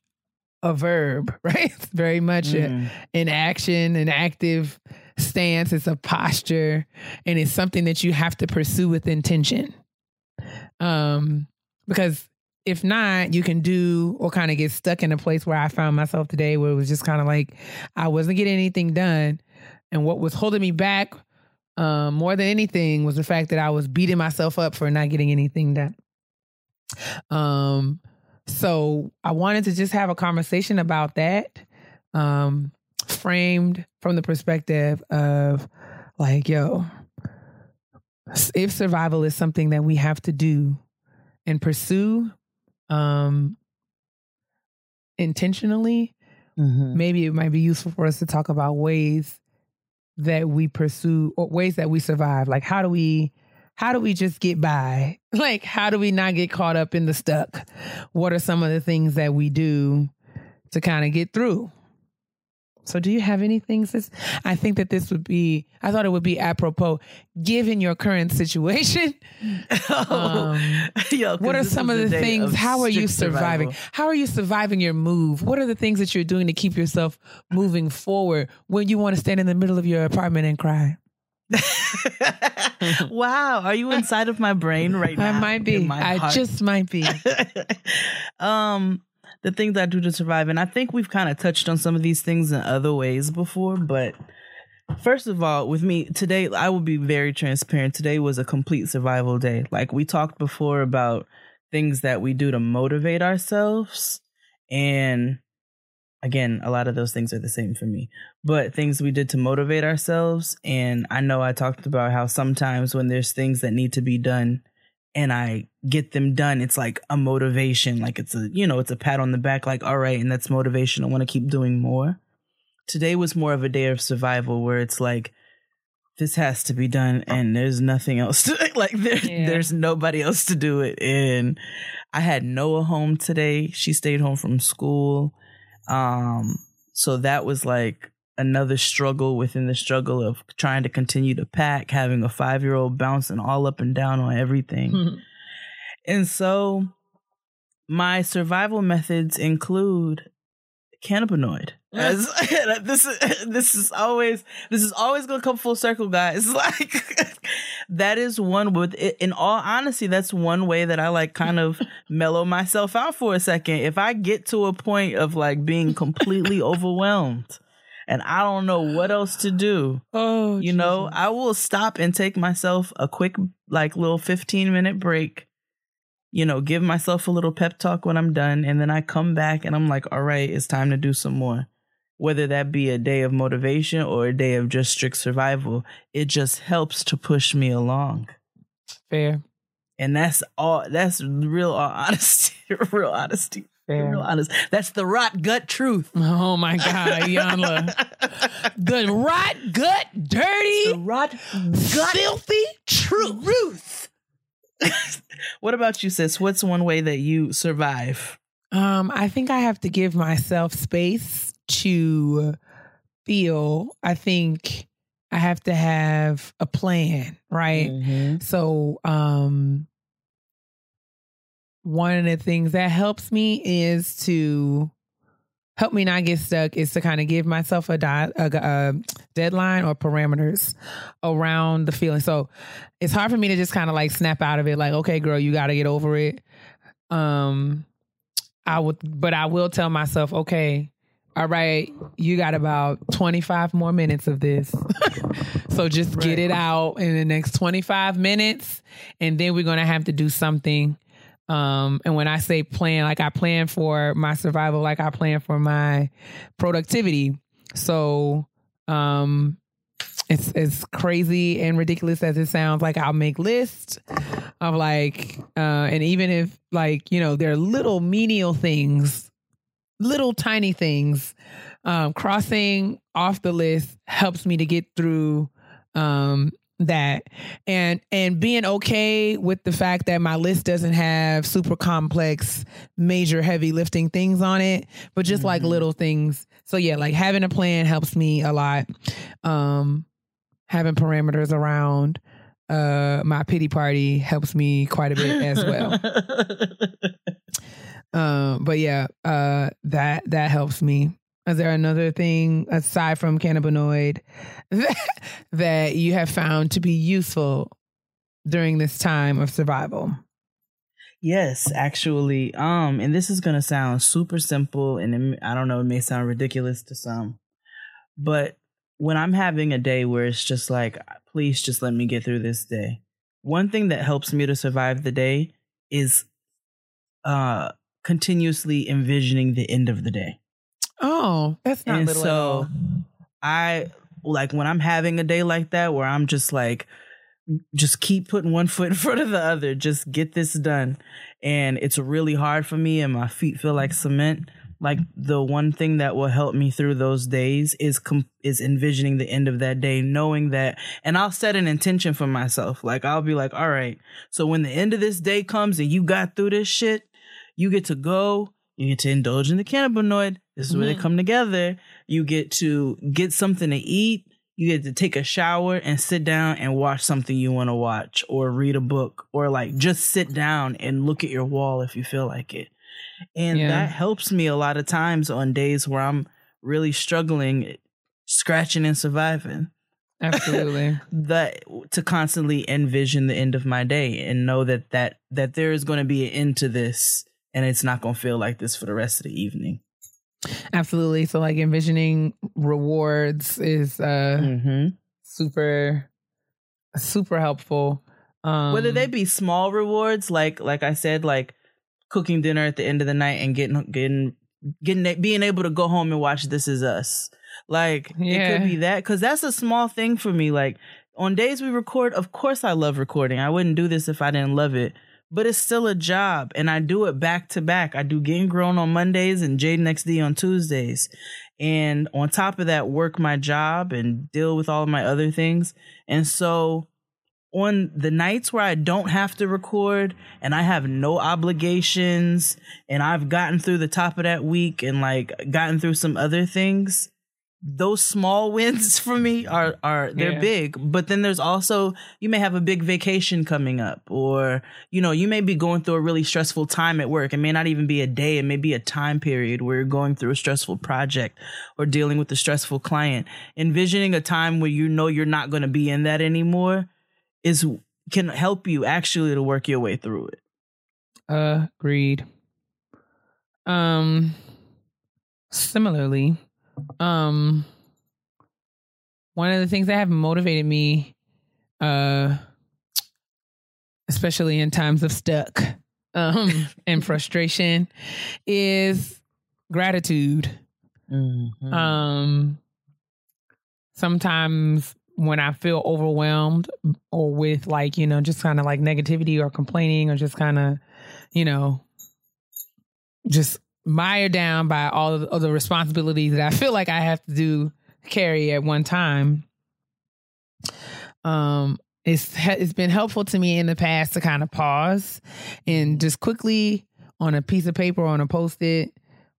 a verb, right? It's very much a, an action, an active stance. It's a posture, and it's something that you have to pursue with intention. Um, because if not, you can do or kind of get stuck in a place where I found myself today, where it was just kind of like I wasn't getting anything done, and what was holding me back um, more than anything was the fact that I was beating myself up for not getting anything done. Um, so I wanted to just have a conversation about that, um, framed from the perspective of like, yo, if survival is something that we have to do and pursue um, intentionally, Mhm. maybe it might be useful for us to talk about ways that we pursue or ways that we survive. Like how do we how do we just get by? Like how do we not get caught up in the stuck? What are some of the things that we do to kind of get through? So do you have anything sis? I think that this would be I thought it would be apropos given your current situation. Um, Yo, what are some of the things? of How are you surviving? survival. How are you surviving your move? What are the things that you're doing to keep yourself moving forward when you want to stand in the middle of your apartment and cry? wow, are you inside of my brain right now? I might be. I just might be. um the things I do to survive. And I think we've kind of touched on some of these things in other ways before but first of all with me today I will be very transparent. Today was a complete survival day. Like we talked before about things that we do to motivate ourselves. And again a lot of those things are the same for me but things we did to motivate ourselves. And I know I talked about how sometimes when there's things that need to be done and I get them done, it's like a motivation. Like it's a, you know, it's a pat on the back, like, all right, and that's motivation. I want to keep doing more. Today was more of a day of survival where it's like, this has to be done and there's nothing else to like there, Yeah. there's nobody else to do it and i had noah home today she stayed home from school um so that was like another struggle within the struggle of trying to continue to pack having a five year old bouncing all up and down on everything mm-hmm. and so my survival methods include cannabinoid. As this is this is always this is always gonna come full circle, guys. Like that is one with in all honesty, that's one way that I like kind of mellow myself out for a second. If I get to a point of like being completely overwhelmed and I don't know what else to do, Oh, you know, I will stop and take myself a quick, like, little 15 minute break, you know, give myself a little pep talk when I'm done. And then I come back and I'm like, all right, it's time to do some more. Whether that be a day of motivation or a day of just strict survival, it just helps to push me along. fair, And that's all, that's real honesty, real honesty, fair. real honest. That's the rot gut truth. Oh my God, Iyanla. the rot gut, dirty, The rot filthy truth. What about you, sis? What's one way that you survive? Um, I think I have to give myself space to feel. I think I have to have a plan, right? Mhm. So, um, one of the things that helps me is to help me not get stuck is to kind of give myself a, di- a, a deadline or parameters around the feeling. So it's hard for me to just kind of like snap out of it, like, okay, girl, you got to get over it. Um, I would, but I will tell myself, okay, all right, you got about 25 more minutes of this. so just get it out in the next 25 minutes. And then we're going to have to do something. Um, and when I say plan, like I plan for my survival, like I plan for my productivity. So, um, it's as crazy and ridiculous as it sounds. Like I'll make lists of like, uh, and even if like you know they're little menial things, little tiny things, um, crossing off the list helps me to get through um, that. And and being okay with the fact that my list doesn't have super complex major heavy lifting things on it but just like little things. So yeah like having a plan helps me a lot. Um having parameters around uh my pity party helps me quite a bit as well. Um but yeah uh that that helps me is there another thing aside from cannabinoid that, that you have found to be useful during this time of survival Yes, actually. Um, and this is gonna sound super simple, and it, I don't know, it may sound ridiculous to some, but when I'm having a day where it's just like, please just let me get through this day. One thing that helps me to survive the day is uh continuously envisioning the end of the day. Oh that's not and little at so all. I like when I'm having a day like that where I'm just like just keep putting one foot in front of the other, just get this done. And it's really hard for me and my feet feel like cement. Like the one thing that will help me through those days is com- is envisioning the end of that day, knowing that, and I'll set an intention for myself. Like I'll be like, all right, so when the end of this day comes and you got through this shit, you get to go, you get to indulge in the cannabinoid. This is where they mm-hmm. come together. You get to get something to eat. You get to take a shower and sit down and watch something you want to watch or read a book or like just sit down and look at your wall if you feel like it. And Yeah. that helps me a lot of times on days where I'm really struggling, scratching and surviving absolutely that to constantly envision the end of my day and know that that that there is going to be an end to this and it's not going to feel like this for the rest of the evening. Absolutely so like envisioning rewards is uh Mm-hmm. super super helpful um Whether they be small rewards, like like I said, like cooking dinner at the end of the night and getting getting getting being able to go home and watch This Is Us. Like it could be that because that's a small thing for me. Like on days we record, of course I love recording. I wouldn't do this if I didn't love it. But it's still a job, and I do it back to back. I do Getting Grown on Mondays and Jade XD on Tuesdays, and on top of that, work my job and deal with all of my other things. And so, on the nights where I don't have to record and I have no obligations and I've gotten through the top of that week and like gotten through some other things, those small wins for me are are they're Yeah. big. But then there's also you may have a big vacation coming up or you know, you may be going through a really stressful time at work. It may not even be a day, it may be a time period where you're going through a stressful project or dealing with a stressful client. Envisioning a time where you know you're not going to be in that anymore is can help you actually to work your way through it. Agreed. Um similarly, um one of the things that have motivated me uh especially in times of stuck um and frustration is gratitude. Mm-hmm. Um sometimes when I feel overwhelmed or with like, you know, just kind of like negativity or complaining or just kind of, you know, just mired down by all of the, of the responsibilities that I feel like I have to do carry at one time. Um it's it's been helpful to me in the past to kind of pause and just quickly on a piece of paper on a post-it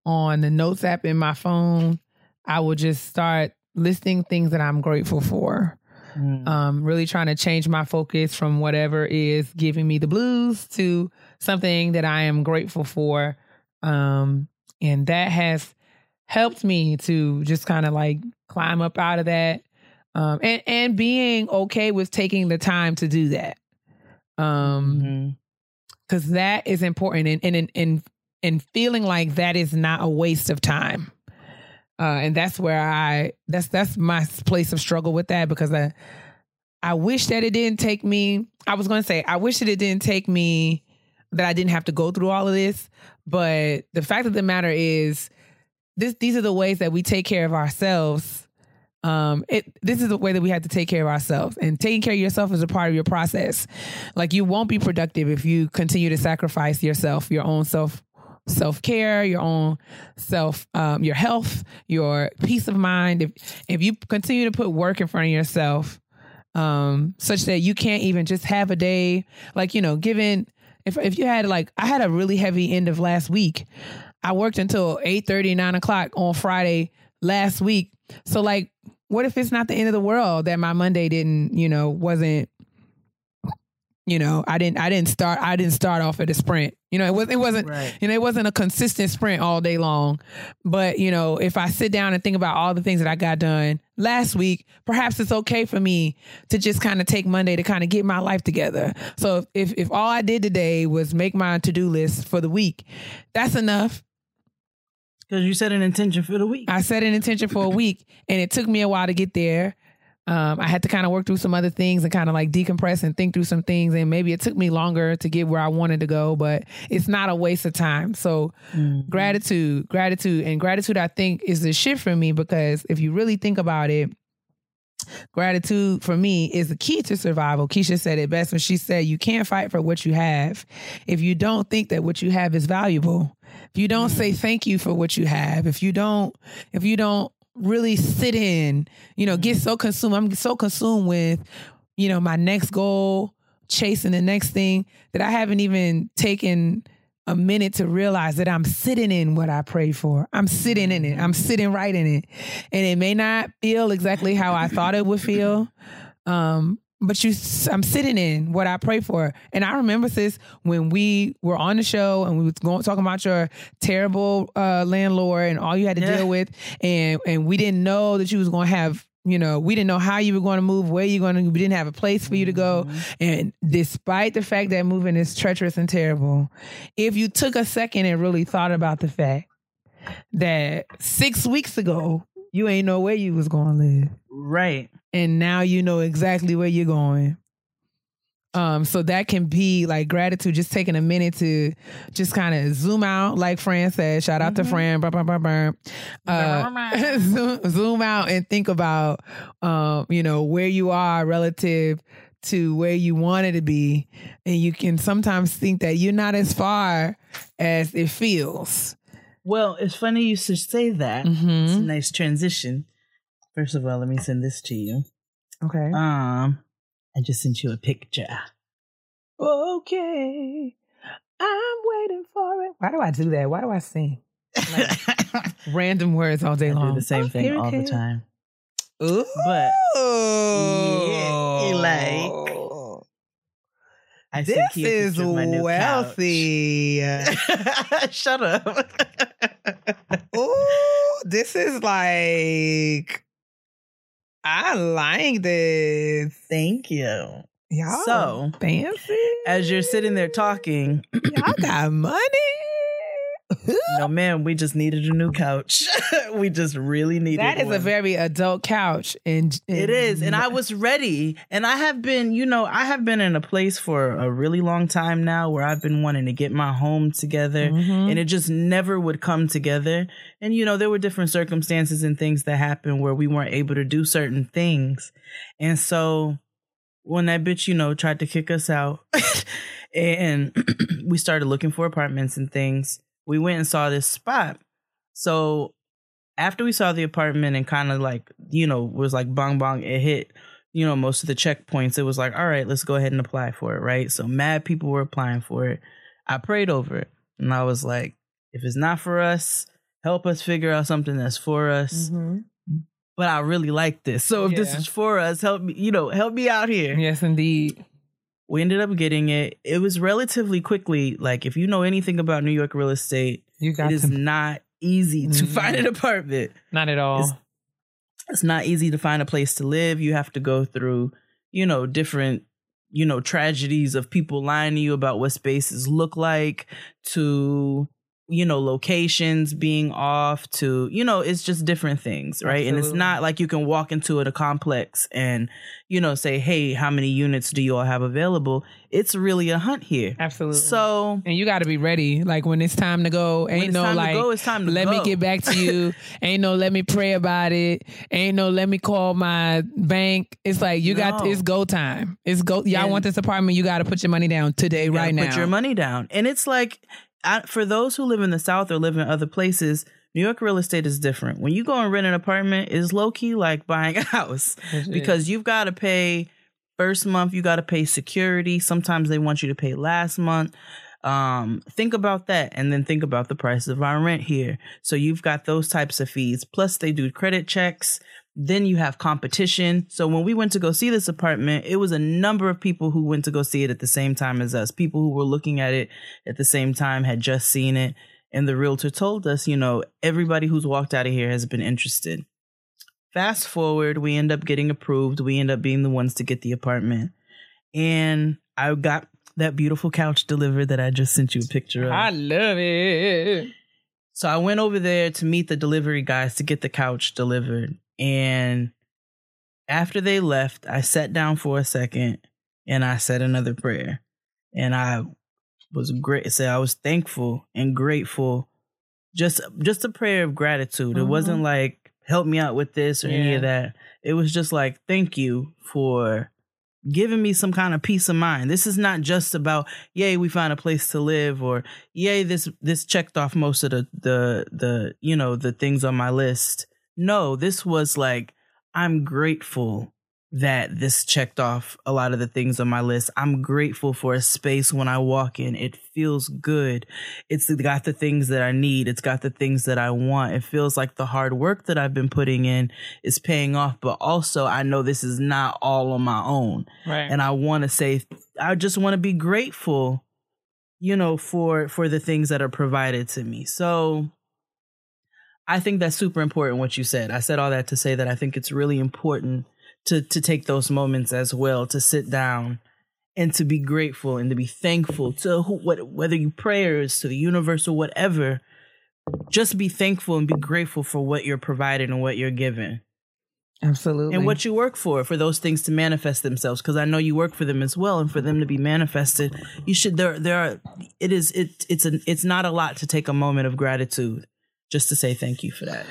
on the notes app in my phone I will just start listing things that I'm grateful for. Mm. Um, really trying to change my focus from whatever is giving me the blues to something that I am grateful for. Um, and that has helped me to just kind of like climb up out of that. Um, and, and being okay with taking the time to do that. Um, Mhm. because that is important and and and and feeling like that is not a waste of time Uh, and that's where I that's that's my place of struggle with that because I I wish that it didn't take me. I was going to say I wish that it didn't take me that I didn't have to go through all of this. But the fact of the matter is, this these are the ways that we take care of ourselves. Um, it this is the way that we have to take care of ourselves, and taking care of yourself is a part of your process. Like you won't be productive if you continue to sacrifice yourself, your own self self care, your own self, um, your health, your peace of mind. If if you continue to put work in front of yourself, um, such that you can't even just have a day like you know, given if if you had like I had a really heavy end of last week. I worked until 8 30, 9 o'clock on Friday last week. So like what if it's not the end of the world that my Monday didn't, you know, wasn't you know, I didn't I didn't start I didn't start off at a sprint. You know, it was it wasn't Right. you know, it wasn't a consistent sprint all day long. But, you know, if I sit down and think about all the things that I got done last week, perhaps it's okay for me to just kind of take Monday to kind of get my life together. So if if all I did today was make my to-do list for the week, that's enough. Because you set an intention for the week. I set an intention for a week and it took me a while to get there. Um, I had to kind of work through some other things and kind of like decompress and think through some things. And maybe it took me longer to get where I wanted to go, but it's not a waste of time. So gratitude, gratitude, and gratitude, I think is the shift for me because if you really think about it, gratitude for me is the key to survival. Keisha said it best when she said, You can't fight for what you have if you don't think that what you have is valuable. If you don't say thank you for what you have, if you don't, if you don't really sit in, you know, get so consumed. I'm so consumed with, you know, my next goal, chasing the next thing that I haven't even taken a minute to realize that I'm sitting in what I prayed for. I'm sitting in it. I'm sitting right in it. And it may not feel exactly how I thought it would feel. Um, but you I'm sitting in what I pray for. And I remember sis when we were on the show and we was going talking about your terrible uh, landlord and all you had to Yeah. deal with and and we didn't know that you was going to have you know, we didn't know how you were going to move, where you're going to. We didn't have a place for you to go, and despite the fact that moving is treacherous and terrible, if you took a second and really thought about the fact that six weeks ago you ain't know where you was going to live, right. and now you know exactly where you're going. Um, so that can be like gratitude, just taking a minute to just kind of zoom out, like Fran said. Shout out to Fran, brr, brr, brr, brr. Uh, zoom, zoom out and think about, um, you know, where you are relative to where you wanted to be, and you can sometimes think that you're not as far as it feels. Well, it's funny you should say that. It's a Mm-hmm. nice transition. First of all, let me send this to you. Okay. Um, I just sent you a picture. okay. I'm waiting for it. Why do I do that? Why do I sing? Random words all day I long. do the same thing all the time. Ooh. But Yeah, like. I This is picture of my new wealthy. Shut up. Ooh, this is like I like this. Thank you. Y'all So, fancy. As you're sitting there talking, Y'all got money. no, man, we just needed a new couch. we just really needed That is a very adult couch, and, It is. And I was ready. And I have been, you know, I have been in a place for a really long time now where I've been wanting to get my home together Mhm. and it just never would come together. And, you know, there were different circumstances and things that happened where we weren't able to do certain things. And so when that bitch, you know, tried to kick us out and we started looking for apartments and things, we went and saw this spot. So after we saw the apartment and kind of like, you know, was like bong bong, it hit, you know, most of the checkpoints. It was like, all right, let's go ahead and apply for it, right? So mad people were applying for it. I prayed over it and I was like, if it's not for us, help us figure out something that's for us. Mhm. But I really like this. So if this is for us, help me, you know, help me out here. Yes, indeed. We ended up getting it. It was relatively quickly. Like, if you know anything about New York real estate, You got it is to. not easy to Mhm. find an apartment. Not at all. It's, it's not easy to find a place to live. You have to go through, you know, different, you know, tragedies of people lying to you about what spaces look like to you know locations being off to you know it's just different things right and it's not like you can walk into it a complex and you know say hey how many units do you all have available it's really a hunt here Absolutely. so And you got to be ready. Like when it's time to go, ain't no like, go, it's time to let go. me get back to you. ain't no let me pray about it. Ain't no let me call my bank. It's like you got No. it's go time. It's go. Y'all And- want this apartment? You got to put your money down today, right now. put your money down and it's like for those who live in the south or live in other places new york real estate is different. When you go and rent an apartment it's low-key like buying a house because you've got to pay first month you got to pay security. Sometimes they want you to pay last month. Um think about that and then think about the price of our rent here. So you've got those types of fees. Plus they do credit checks then you have competition so when we went to go see this apartment it was a number of people who went to go see it at the same time as us people who were looking at it at the same time had just seen it and the realtor told us you know everybody who's walked out of here has been interested Fast forward, we end up getting approved. We end up being the ones to get the apartment. And I got that beautiful couch delivered that I just sent you a picture of. I love it. So I went over there to meet the delivery guys to get the couch delivered. And after they left, I sat down for a second and I said another prayer. And I was great. Said I was thankful and grateful. Just just a prayer of gratitude. It mm-hmm. wasn't like help me out with this or any of that. It was just like thank you for giving me some kind of peace of mind. This is not just about yay we found a place to live or yay this this checked off most of the the the you know the things on my list. No, this was like I'm grateful that this checked off a lot of the things on my list. I'm grateful for a space when I walk in. It feels good. It's got the things that I need. It's got the things that I want. It feels like the hard work that I've been putting in is paying off, but also I know this is not all on my own Right. and I want to say I just want to be grateful you know for for the things that are provided to me. So I think that's super important what you said. I said all that to say that I think it's really important to to take those moments as well to sit down and to be grateful and to be thankful to who, what whether you prayers to the universe or whatever just be thankful and be grateful for what you're provided and what you're given Absolutely. and what you work for for those things to manifest themselves because i know you work for them as well and for them to be manifested you should there there are it is it it's an it's not a lot to take a moment of gratitude just to say thank you for that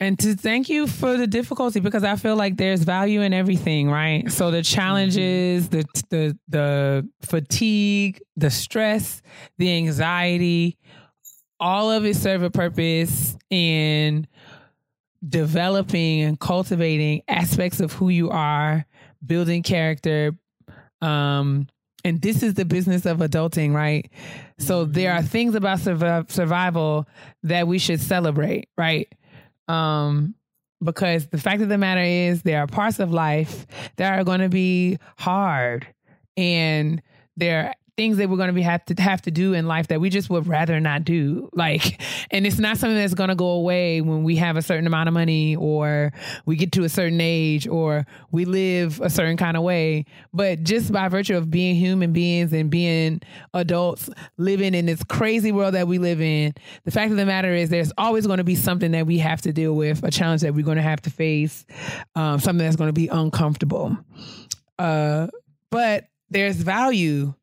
and to thank you for the difficulty because I feel like there's value in everything, right? So the challenges, the the the fatigue, the stress, the anxiety, all of it serve a purpose in developing and cultivating aspects of who you are, building character, um and this is the business of adulting, right? So there are things about survi- survival that we should celebrate, right? Um, because the fact of the matter is, there are parts of life that are going to be hard, and there things that we're going to be have to have to do in life that we just would rather not do. Like, and it's not something that's going to go away when we have a certain amount of money, or we get to a certain age, or we live a certain kind of way. But just by virtue of being human beings and being adults living in this crazy world that we live in, the fact of the matter is there's always going to be something that we have to deal with, a challenge that we're going to have to face, um, something that's going to be uncomfortable. Uh, but there's value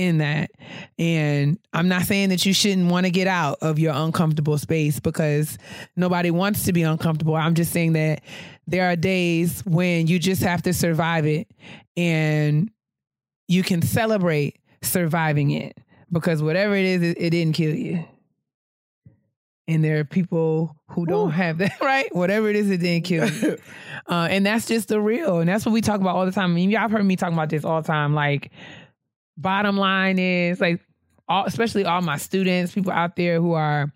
in that. And I'm not saying that you shouldn't want to get out of your uncomfortable space because nobody wants to be uncomfortable. I'm just saying that there are days when you just have to survive it and you can celebrate surviving it because whatever it is, it, it didn't kill you. And there are people who don't have that, right? Whatever it is, it didn't kill you. uh, and that's just the real. And that's what we talk about all the time. I mean, y'all have heard me talking about this all the time. Like, bottom line is like all, especially all my students people out there who are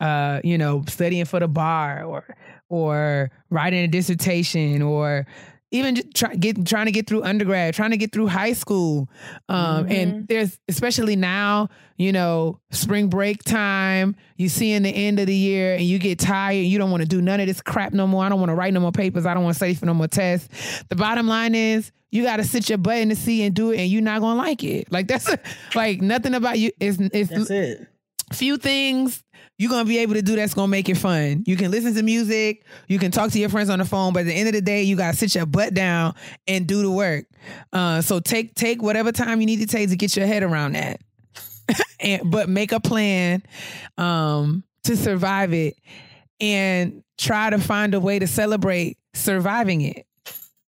uh you know studying for the bar or or writing a dissertation or even just try, get, trying to get through undergrad, trying to get through high school. Um, And there's, especially now, you know, spring break time, you see in the end of the year and you get tired. And you don't want to do none of this crap no more. I don't want to write no more papers. I don't want to study for no more tests. The bottom line is you got to sit your butt in the seat and do it and you're not going to like it. Like that's a, like nothing about you is, is that's it few things you're gonna be able to do that's gonna make it fun. You can listen to music, you can talk to your friends on the phone, but at the end of the day, you gotta sit your butt down and do the work. Uh, so take take whatever time you need to take to get your head around that. and but make a plan um to survive it and try to find a way to celebrate surviving it.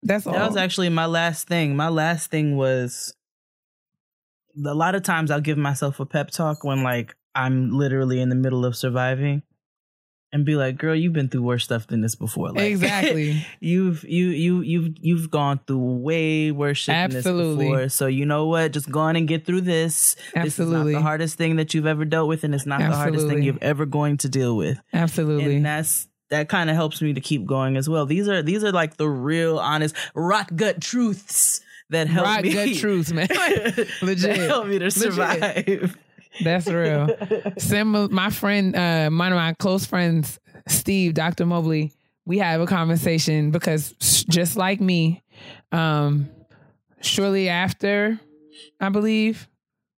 That's all. That was actually my last thing. My last thing was a lot of times I'll give myself a pep talk when like I'm literally in the middle of surviving and be like, "Girl, you've been through worse stuff than this before." Like, Exactly. you've you you you've you've gone through way worse shit than this before. So you know what? Just go on and get through this. Absolutely. This is not the hardest thing that you've ever dealt with, and it's not the hardest thing you're ever going to deal with. Absolutely. And that's that kind of helps me to keep going as well. These are these are like the real honest rot gut truths that help Rot me. gut truths, man. Legit. that help me to survive. That's real. Similar, my friend, uh, one of my close friends, Steve, Dr. Mobley, we have a conversation because just like me, um, shortly after, I believe,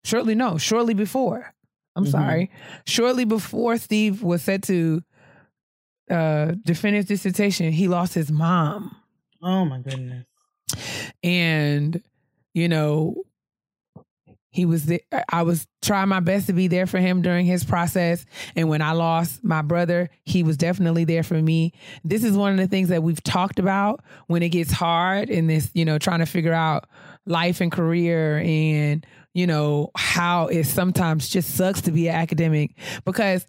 shortly, no, shortly before, I'm Mhm. sorry, shortly before Steve was set to uh, defend his dissertation, he lost his mom. Oh my goodness. and you know he was there i was trying my best to be there for him during his process. And when i lost my brother he was definitely there for me. This is one of the things that we've talked about when it gets hard in this you know trying to figure out life and career and you know how it sometimes just sucks to be an academic. Because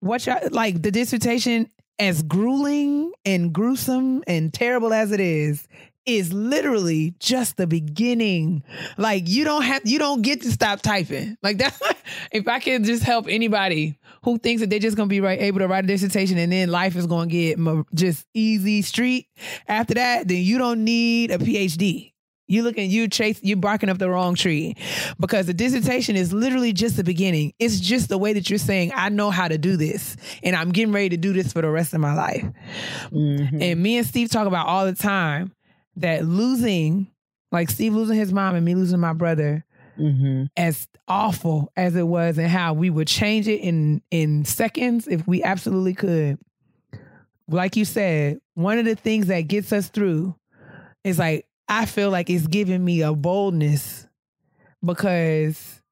what y'all like the dissertation as grueling and gruesome and terrible as it is is literally just the beginning. Like you don't have you don't get to stop typing. Like that's if i can just help anybody who thinks that they're just gonna be right able to write a dissertation and then life is gonna get just easy street after that then you don't need a phd you looking, you chase, you barking up the wrong tree, because the dissertation is literally just the beginning. It's just the way that you're saying, I know how to do this, and I'm getting ready to do this for the rest of my life. Mm-hmm. And me and Steve talk about all the time that losing, like Steve losing his mom and me losing my brother, Mm-hmm. as awful as it was, and how we would change it in in seconds if we absolutely could. Like you said, one of the things that gets us through is like I feel like it's giving me a boldness because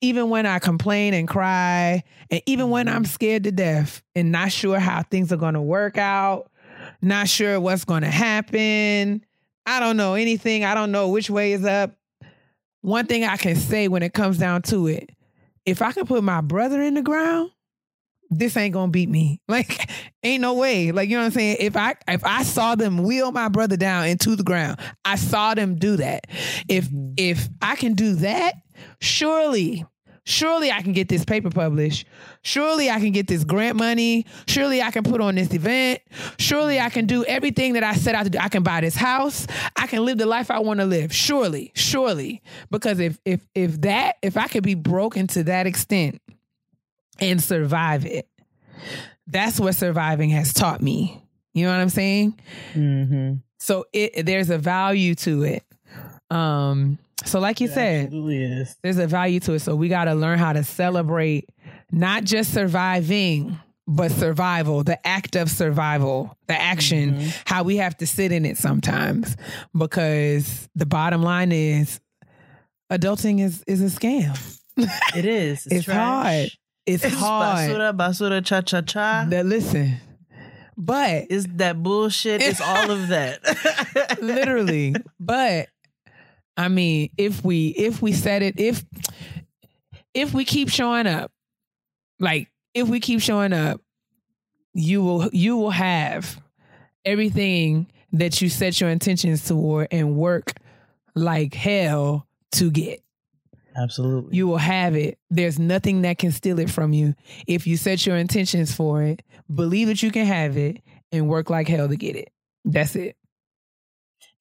even when I complain and cry, and even when I'm scared to death and not sure how things are going to work out, not sure what's going to happen, I don't know anything, I don't know which way is up. One thing I can say when it comes down to it, if I can put my brother in the ground, this ain't gonna beat me. Like, ain't no way. Like, you know what I'm saying? If I if I saw them wheel my brother down into the ground, I saw them do that. If mm-hmm. if I can do that, surely, surely I can get this paper published. Surely I can get this grant money. Surely I can put on this event. Surely I can do everything that I set out to do. I can buy this house. I can live the life I want to live. Surely, surely. Because if if if that if I could be broken to that extent and survive it. That's what surviving has taught me. You know what I'm saying? Mm-hmm. So it there's a value to it. Um so like you said, is. there's a value to it. So we got to learn how to celebrate not just surviving, but survival, the act of survival, the action, mm-hmm. how we have to sit in it sometimes. Because the bottom line is adulting is is a scam. It is. It's, It's hard. It's, It's hard. basura, basura, cha cha cha. That listen, but It's that bullshit. It's all of that. literally, but I mean, if we if we set it, if if we keep showing up, like if we keep showing up, you will you will have everything that you set your intentions toward and work like hell to get. Absolutely. You will have it. There's nothing that can steal it from you if you set your intentions for it, believe that you can have it, and work like hell to get it. That's it.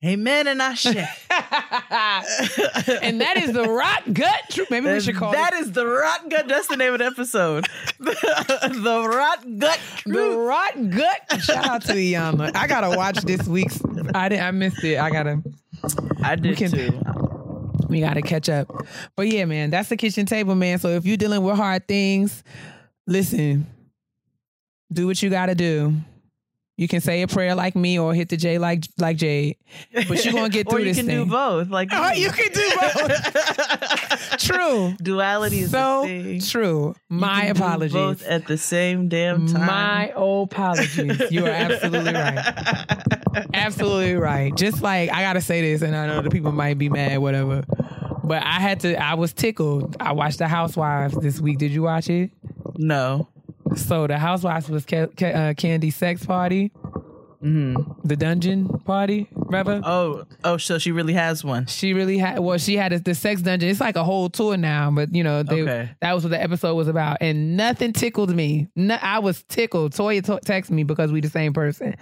Amen and Ashe. and that is the rot gut truth. Maybe we should call that it is the rot gut. That's the name of the episode. the rot gut the rot gut. Shout out to Iyanla. I gotta watch this week's. I did. I missed it. I gotta. I did can- too. We got to catch up. But yeah, man, that's the kitchen table, man. So if you're dealing with hard things, listen, do what you got to do. You can say a prayer like me or hit the J like like Jade. But you're gonna get through or through you can thing. do both. Like Oh, you can do both. True. duality is So thing. true. My apologies. Both at the same damn time. My apologies. You are absolutely right. Absolutely right. Just like I gotta say this, and I know the people might be mad, whatever. But I had to. I was tickled. I watched The Housewives this week. Did you watch it? no. So The Housewives was Ca- uh, Kandi's sex party, Mm-hmm. the dungeon party, rather. Oh, oh, so she really has one. She really had. Well, she had a, the sex dungeon. It's like a whole tour now, but you know, they, Okay. that was what the episode was about, and nothing tickled me. No, I was tickled. Toya t- texted me because we the same person.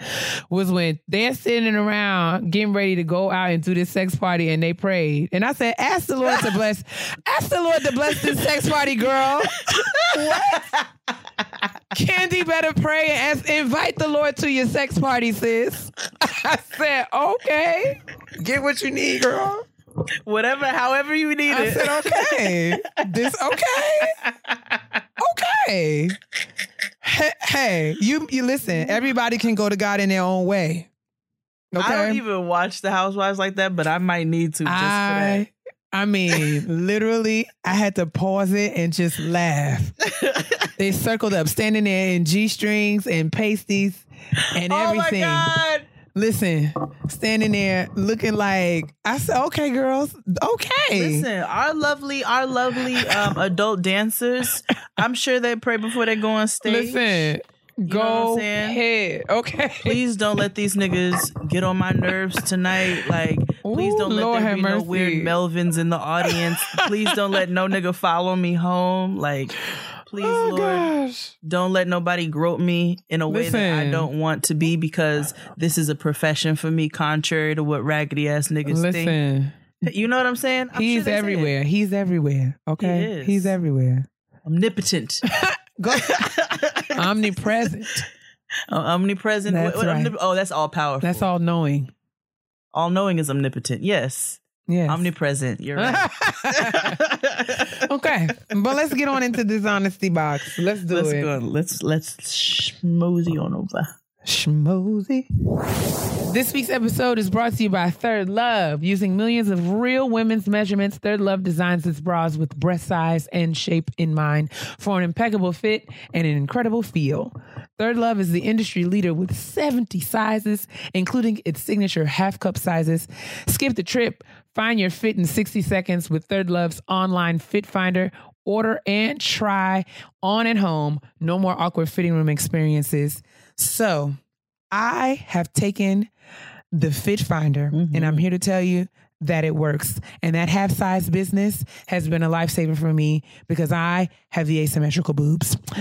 Was when they're sitting around getting ready to go out and do this sex party, and they prayed, and I said, "Ask the Lord to bless. Ask the Lord to bless this sex party, girl." what? Kandi better pray and ask, invite the Lord to your sex party, sis. I said, okay. Get what you need, girl. Whatever, however you need I it. I said, okay. this okay. Okay. Hey, hey, you you listen, everybody can go to God in their own way. Okay. I don't even watch the Housewives like that, but I might need to just I I mean, literally, I had to pause it and just laugh. They circled up, standing there in G strings and pasties and everything. oh my everything. god! Listen, standing there looking like I said, okay, girls, okay. Listen, our lovely, our lovely um, adult dancers. I'm sure they pray before they go on stage. Listen, know go what I'm saying? ahead, okay. Please don't let these niggas get on my nerves tonight. Like, please don't let Lord there be no weird Melvins in the audience. please don't let no nigga follow me home. Like, please, oh Lord, gosh. don't let nobody grope me in a way that I don't want to be because this is a profession for me, contrary to what raggedy ass niggas think. You know what I'm saying? I'm he's sure everywhere. He's everywhere. Okay, He he's everywhere. Omnipotent. Omnipresent. Uh, omnipresent. That's What- what right. omnip- oh, that's all powerful. That's all knowing. All knowing is omnipotent. Yes. Yes. Omnipresent. You're right. okay, but let's get on into this honesty box. Let's do let's it. go. Let's let's schmoozy on over. Schmoozy. This week's episode is brought to you by ThirdLove. Using millions of real women's measurements, ThirdLove designs its bras with breast size and shape in mind for an impeccable fit and an incredible feel. ThirdLove is the industry leader with 70 sizes, including its signature half cup sizes. Skip the trip. Find your fit in 60 seconds with ThirdLove's online fit finder. Order and try on at home. No more awkward fitting room experiences. So, I have taken the Fit Finder, and I'm here to tell you that it works. And that half size business has been a lifesaver for me because I have the asymmetrical boobs.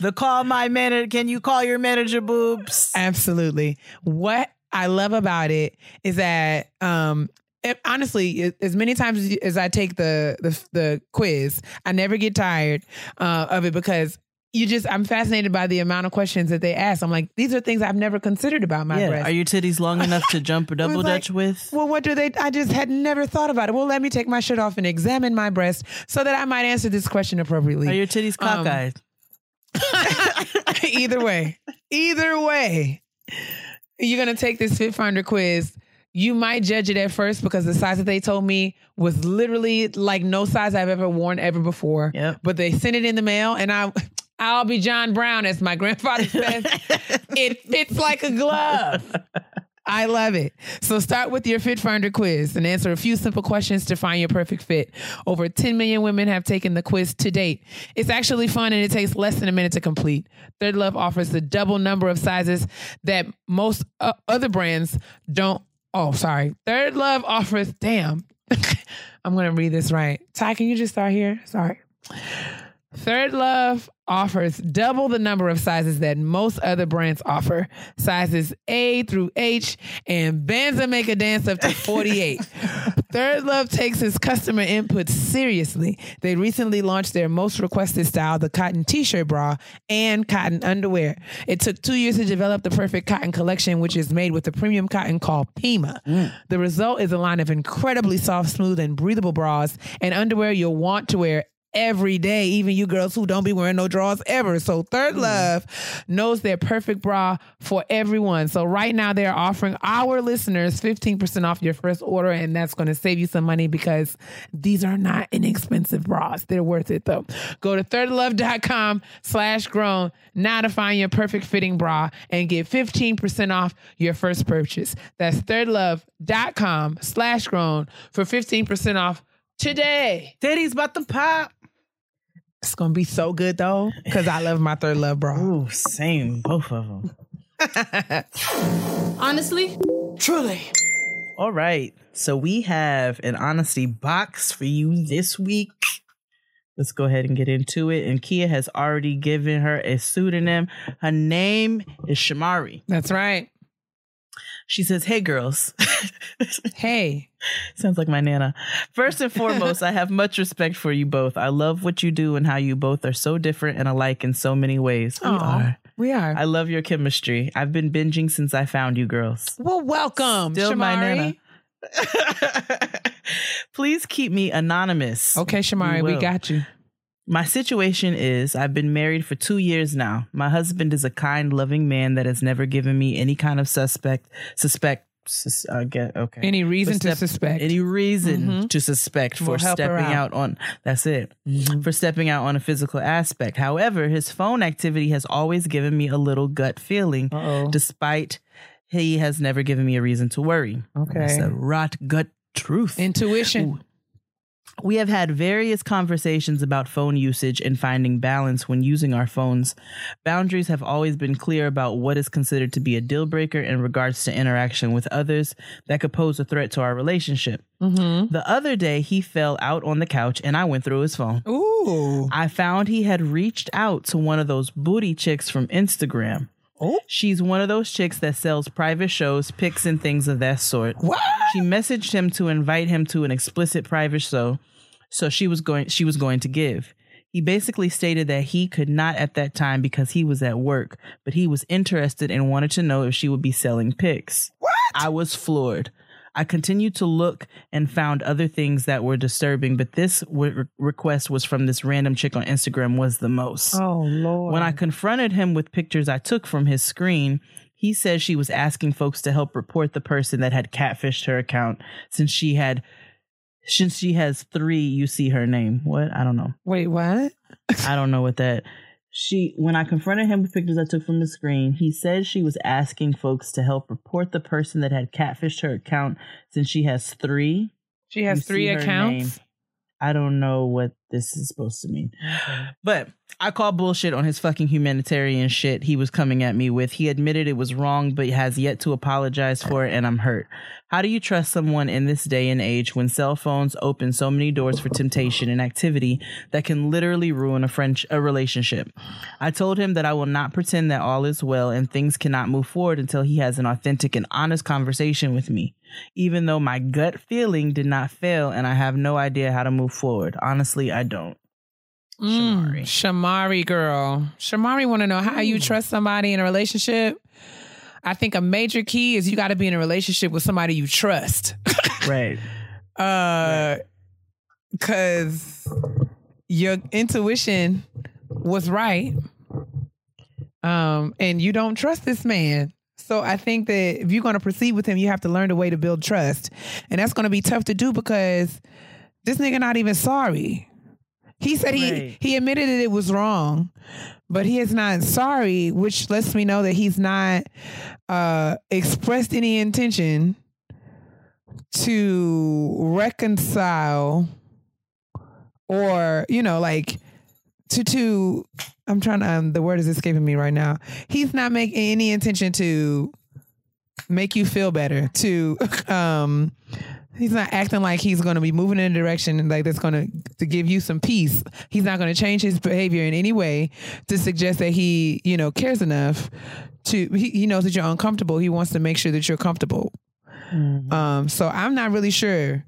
The call my manager. Can you call your manager boobs? Absolutely. What I love about it is that um it, honestly, as many times as- as I take the the, the quiz, I never get tired uh, of it because you just I'm fascinated by the amount of questions that they ask. I'm like, these are things I've never considered about my yeah. breast. Are your titties long enough to jump a double like, dutch with? Well, what do they? I just had never thought about it. Well, let me take my shirt off and examine my breast so that I might answer this question appropriately. Are your titties Um, cockeyed? either way, either way, you're gonna take this Fit Finder quiz. You might judge it at first because the size that they told me was literally like no size I've ever worn ever before. Yep. But they sent it in the mail, and I, I'll be John Brown, as my grandfather says. it fits like a glove. I love it. So start with your Fit Finder quiz and answer a few simple questions to find your perfect fit. Over 10 million women have taken the quiz to date. It's actually fun and it takes less than a minute to complete. ThirdLove offers the double number of sizes that most uh, other brands don't. Oh, sorry. ThirdLove offers, damn. I'm going to read this right. Ty, can you just start here? Sorry. ThirdLove offers double the number of sizes that most other brands offer. Sizes A through H and Banza make a dance up to 48. ThirdLove takes its customer input seriously. They recently launched their most requested style, the cotton t-shirt bra and cotton underwear. It took two years to develop the perfect cotton collection, which is made with a premium cotton called Pima. Mm. The result is a line of incredibly soft, smooth, and breathable bras and underwear you'll want to wear every day, even you girls who don't be wearing no drawers ever. So Third mm. Love knows their perfect bra for everyone. So right now they're offering our listeners 15% off your first order, and that's going to save you some money because these are not inexpensive bras. They're worth it though. Go to thirdlove.com slash grown now to find your perfect fitting bra and get 15% off your first purchase. That's thirdlove.com slash grown for 15% off today. Titties about to pop. It's gonna be so good though, because I love my third love bra. Ooh, same. Both of them. Honestly, Truly. All right. So we have an honesty box for you this week. Let's go ahead and get into it. And Keia has already given her a pseudonym. Her name is Shamari. That's right. She says, Hey, girls. Hey, Sounds like my Nana. First and foremost, I have much respect for you both. I love what you do and how you both are so different and alike in so many ways. We are. we are. I love your chemistry. I've been binging since I found you girls. well, welcome, Still my Shamari. Nana. Please keep me anonymous. Okay, Shamari, we will. got you. My situation is I've been married for two years now. My husband is a kind, loving man that has never given me any kind of suspect, suspect, sus, I get, okay. Any reason For to suspect? Any reason Mhm. to suspect for We'll stepping out. out. on, that's it, Mhm. for stepping out on a physical aspect. However, his phone activity has always given me a little gut feeling, Uh-oh. despite he has never given me a reason to worry. Okay. That's a rot gut truth. Intuition. We have had various conversations about phone usage and finding balance when using our phones. Boundaries have always been clear about what is considered to be a deal breaker in regards to interaction with others that could pose a threat to our relationship. Mm-hmm. The other day, he fell out on the couch and I went through his phone. Ooh. I found he had reached out to one of those booty chicks from Instagram. Oh. She's one of those chicks that sells private shows, pics, and things of that sort. What? She messaged him to invite him to an explicit private show, so she was going she was going to give. He basically stated that he could not at that time because he was at work, but he was interested and wanted to know if she would be selling pics. What? I was floored. I continued to look and found other things that were disturbing, but this w- request was from this random chick on Instagram was the most. Oh Lord. When I confronted him with pictures I took from his screen, he said she was asking folks to help report the person that had catfished her account since she had since she has three you see her name. What? I don't know. Wait, what? I don't know what that she when I confronted him with pictures I took from the screen, he said she was asking folks to help report the person that had catfished her account since she has three. She has You three accounts. I don't know what this is supposed to mean. But I call bullshit on his fucking humanitarian shit he was coming at me with. He admitted it was wrong, but has yet to apologize for it, and I'm hurt. How do you trust someone in this day and age when cell phones open so many doors for temptation and activity that can literally ruin a French a relationship? I told him that I will not pretend that all is well and things cannot move forward until he has an authentic and honest conversation with me. Even though my gut feeling did not fail and I have no idea how to move forward. Honestly, I don't. Mm, Shamari. Shamari girl. Shamari want to know how you trust somebody in a relationship. I think a major key is you got to be in a relationship with somebody you trust. Right. Uh, cause your intuition was right. Um, and you don't trust this man. So I think that if you're going to proceed with him, you have to learn the way to build trust. And that's going to be tough to do because this nigga not even sorry. He said he Right. he admitted that it was wrong, but he is not sorry, which lets me know that he's not uh expressed any intention to reconcile or you know like to to i'm trying to um, the word is escaping me right now he's not making any intention to make you feel better to um He's not acting like he's going to be moving in a direction like that's going to to give you some peace. He's not going to change his behavior in any way to suggest that he, you know, cares enough to. He, he knows that you're uncomfortable. He wants to make sure that you're comfortable. Um, so I'm not really sure.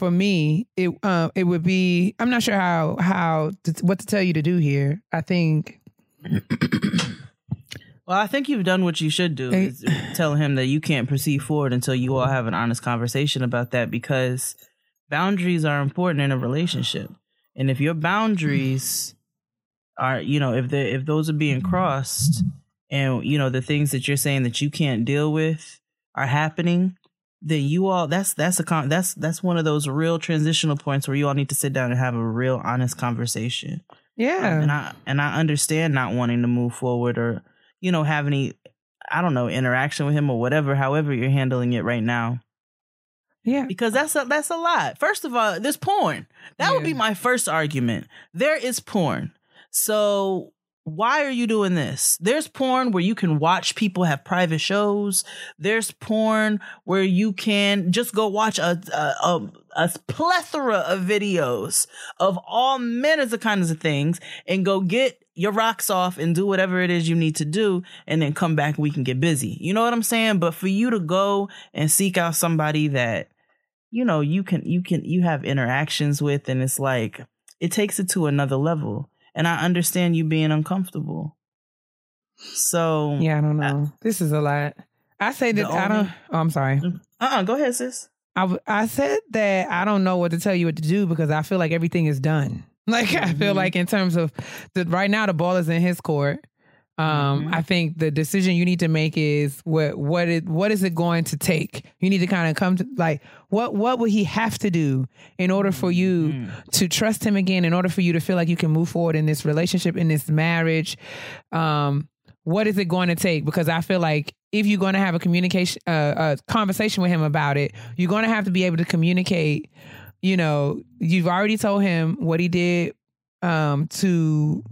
For me, it uh, it would be. I'm not sure how how to, what to tell you to do here. I think Well, I think you've done what you should do. Is tell him that you can't proceed forward until you all have an honest conversation about that because boundaries are important in a relationship. And if your boundaries are, you know, if the if those are being crossed and you know the things that you're saying that you can't deal with are happening, then you all that's that's a con- that's that's one of those real transitional points where you all need to sit down and have a real honest conversation. yeah. Um, and I and I understand not wanting to move forward or you know have any I don't know interaction with him or whatever. However you're handling it right now, yeah. because that's a, that's a lot. First of all, there's porn. That would be my first argument. There is porn. So why are you doing this? There's porn where you can watch people have private shows. There's porn where you can just go watch a a, a, a plethora of videos of all manners of kinds of things and go get your rocks off and do whatever it is you need to do and then come back and we can get busy. You know what I'm saying? But for you to go and seek out somebody that you know you can you can you have interactions with and it's like it takes it to another level and i understand you being uncomfortable so Yeah, I don't know. this is a lot. I say that The I don't. Oh, I'm sorry. uh-uh go ahead sis I I said that I don't know what to tell you what to do because I feel like everything is done. Like I feel Mhm. like in terms of the right now the ball is in his court. Um, Mhm. I think the decision you need to make is what what it what is it going to take? You need to kind of come to like what what would he have to do in order for you Mhm. to trust him again? In order for you to feel like you can move forward in this relationship in this marriage? Um, what is it going to take? Because I feel like if you're going to have a communication, uh, a conversation with him about it, you're going to have to be able to communicate. You know, you've already told him what he did um, to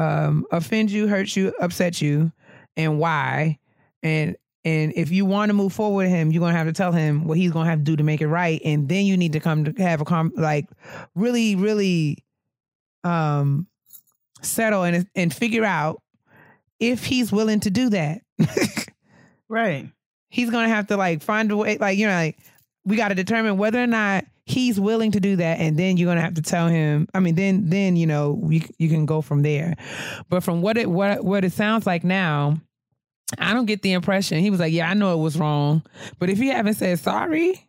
um, offend you, hurt you, upset you, and why. And and if you want to move forward with him, you're gonna have to tell him what he's gonna have to do to make it right, and then you need to come to have a com like really, really um settle and and figure out if he's willing to do that. right he's gonna have to like find a way like you know like we got to determine whether or not he's willing to do that and then you're gonna have to tell him i mean then then you know we, you can go from there. But from what it what what it sounds like now i don't get the impression he was like yeah i know it was wrong. But if he haven't said sorry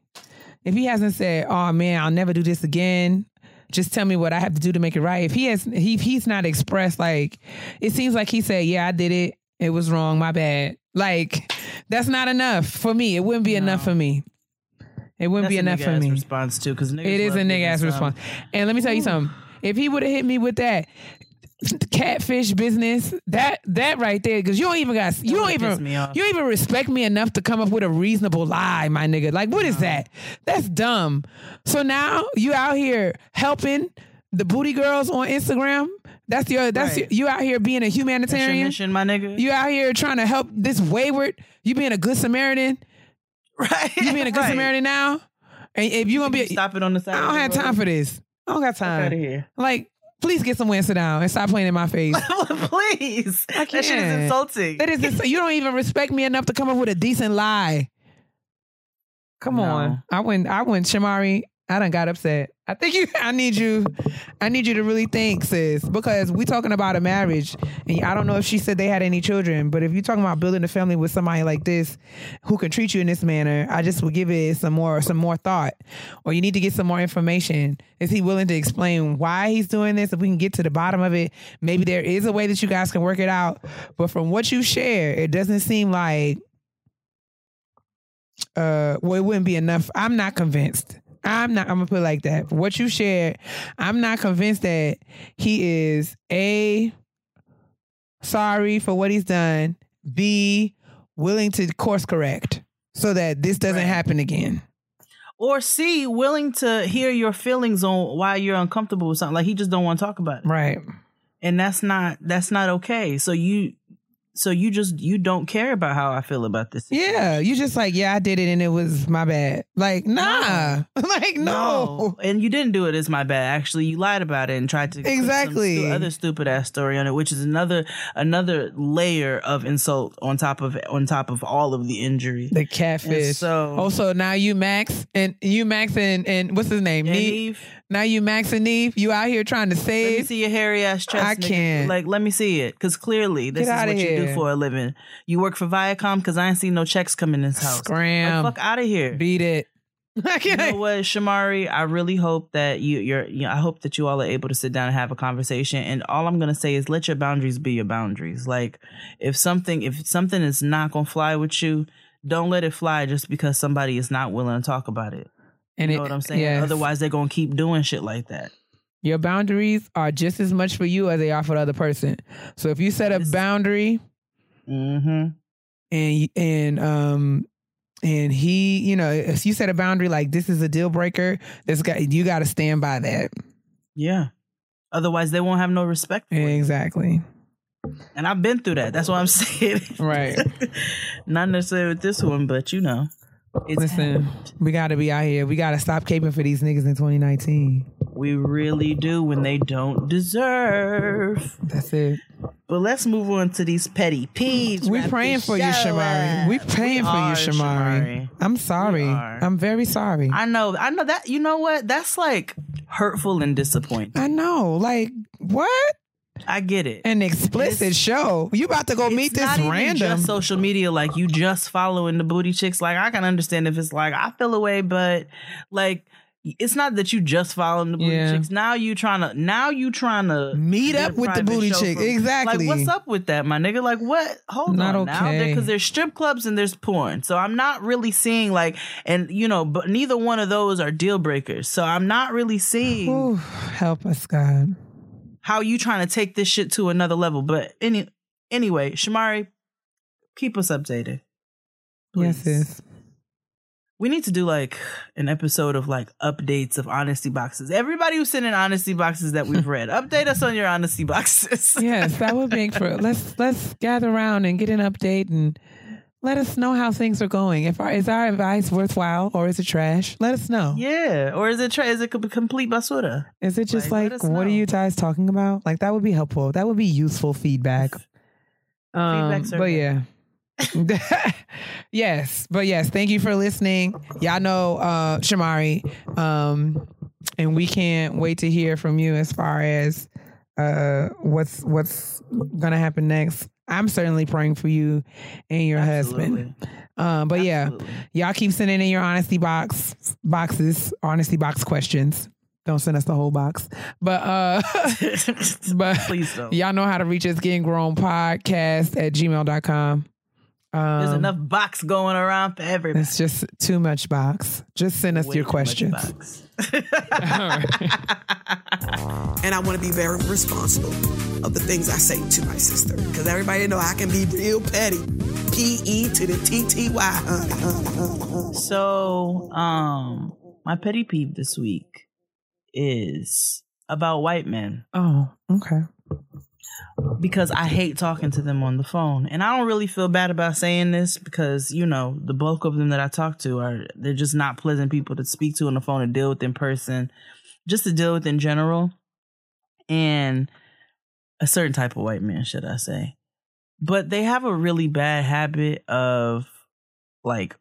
if he hasn't said oh man i'll never do this again just tell me what i have to do to make it right. If he has he, he's not expressed like it seems like he said yeah i did it. It was wrong. My bad. Like that's not enough for me. It wouldn't be enough for me it wouldn't That's be enough for me response too because it is a nigga ass um, response. And let me tell you something. If he would have hit me with that catfish business, that that right there, because you don't even got you don't even you don't even respect me enough to come up with a reasonable lie, my nigga. Like what is that? That's dumb. So now you out here helping the booty girls on Instagram. That's your that's Right. your, you out here being a humanitarian. mission, my nigga. You out here trying to help this wayward. You being a good Samaritan. Right? You being a good Right. Samaritan now. And if you gonna be, stop it on the side. I don't have time for this. I don't got time. Out of here, Like, please get somewhere and sit down and stop playing in my face. please. I That shit is insulting. that is, just, you don't even respect me enough to come up with a decent lie. Come No. on, I went. I went. Shamari, I done got upset. I think you. I need you. I need you to really think, sis, because we talking about a marriage, and I don't know if she said they had any children, but if you're talking about building a family with somebody like this, who can treat you in this manner, I just would give it some more, some more thought, or you need to get some more information. Is he willing to explain why he's doing this? If we can get to the bottom of it, maybe there is a way that you guys can work it out. But from what you share, it doesn't seem like uh well it wouldn't be enough i'm not convinced i'm not i'm gonna put it like that what you shared i'm not convinced that he is a sorry for what he's done b willing to course correct so that this doesn't Right. happen again or C, willing to hear your feelings on why you're uncomfortable with something. Like he just don't want to talk about it. right And that's not that's not okay. So you so you just you don't care about how I feel about this. Yeah, you just like, yeah, I did it and it was my bad. Like, nah. like, no. And you didn't do it as my bad. Actually, you lied about it and tried to Exactly. stu- other stupid ass story on it, which is another another layer of insult on top of on top of all of the injury. The catfish. And so- also now you Max and you Max and and what's his name? Nev. Now you Max and Nev. You out here trying to save. Let me see your hairy ass chest. I nigga. can't. Like, let me see it, because clearly this Get is what you do for a living. You work for Viacom, because I ain't seen no checks come in this house. Scram. Like, fuck out of here. Beat it. I you know what, Shamari? I really hope that you, you're. You know, I hope that you all are able to sit down and have a conversation. And all I'm gonna say is, let your boundaries be your boundaries. Like, if something, if something is not gonna fly with you, don't let it fly just because somebody is not willing to talk about it. And You know it- what I'm saying? yes. Otherwise, they're gonna keep doing shit like that. Your boundaries are just as much for you as they are for the other person. So if you set a boundary Mm-hmm. and and um and he, you know, if you set a boundary like this is a deal breaker, this guy you got to stand by that. Yeah. Otherwise, they won't have no respect for you. Exactly. And I've been through that. That's what I'm saying. Right. Not necessarily with this one, but you know, it's Listen, happened. we got to be out here. We got to stop caping for these niggas in 2019. We really do when they don't deserve. That's it. But let's move on to these petty peeves. We Wrap praying for you, Shamari. up. We praying We for you, are, Shamari. I'm sorry. I'm very sorry. I know. I know that. You know what? That's like hurtful and disappointing. I know. Like what? I get it. An explicit It's- show. You about to go meet this random? just social media. Like you just following the booty chicks. Like I can understand if it's like I feel away, but like it's not that you just following the booty Yeah. chicks. Now you trying to. Now you trying to Meet up with the booty chick. from- Exactly. Like what's up with that, my nigga? Like what? Hold Not on now, because there's strip clubs and there's porn. So I'm not really seeing like, and you know, but neither one of those are deal breakers. So I'm not really seeing Ooh, help us, God. How you trying to take this shit to another level. But any anyway, Shamari, keep us updated. Yes, Please. sis. We need to do like an episode of like updates of honesty boxes. Everybody who's sending honesty boxes that we've read, update us on your honesty boxes. Yes, that would make for let's let's gather around and get an update and let us know how things are going. If our is our advice worthwhile or is it trash? Let us know. yeah, or is it tra- is it complete basura? Is it just Like, like, what are you guys talking about? Like that would be helpful. That would be useful feedback. Um, but yeah. yes, but yes, thank you for listening. Y'all know uh Shamari. Um and we can't wait to hear from you as far as uh what's what's gonna happen next. I'm certainly praying for you and your husband. Um, but yeah, y'all keep sending in your honesty box boxes, honesty box questions. Don't send us the whole box. But uh but Please don't. y'all know how to reach us getting grown podcast at gmail.com. Um, There's enough box going around for everybody. It's just too much box. Just send us Way your too much questions. box. and I want to be very responsible of the things I say to my sister because everybody know I can be real petty. P E to the T T Y. So, um, my petty peeve this week is about white men Oh, okay. Because I hate talking to them on the phone. And I don't really feel bad about saying this because, you know, the bulk of them that I talk to are they're just not pleasant people to speak to on the phone and deal with in person, just to deal with in general. And a certain type of white man, should I say. But they have a really bad habit of like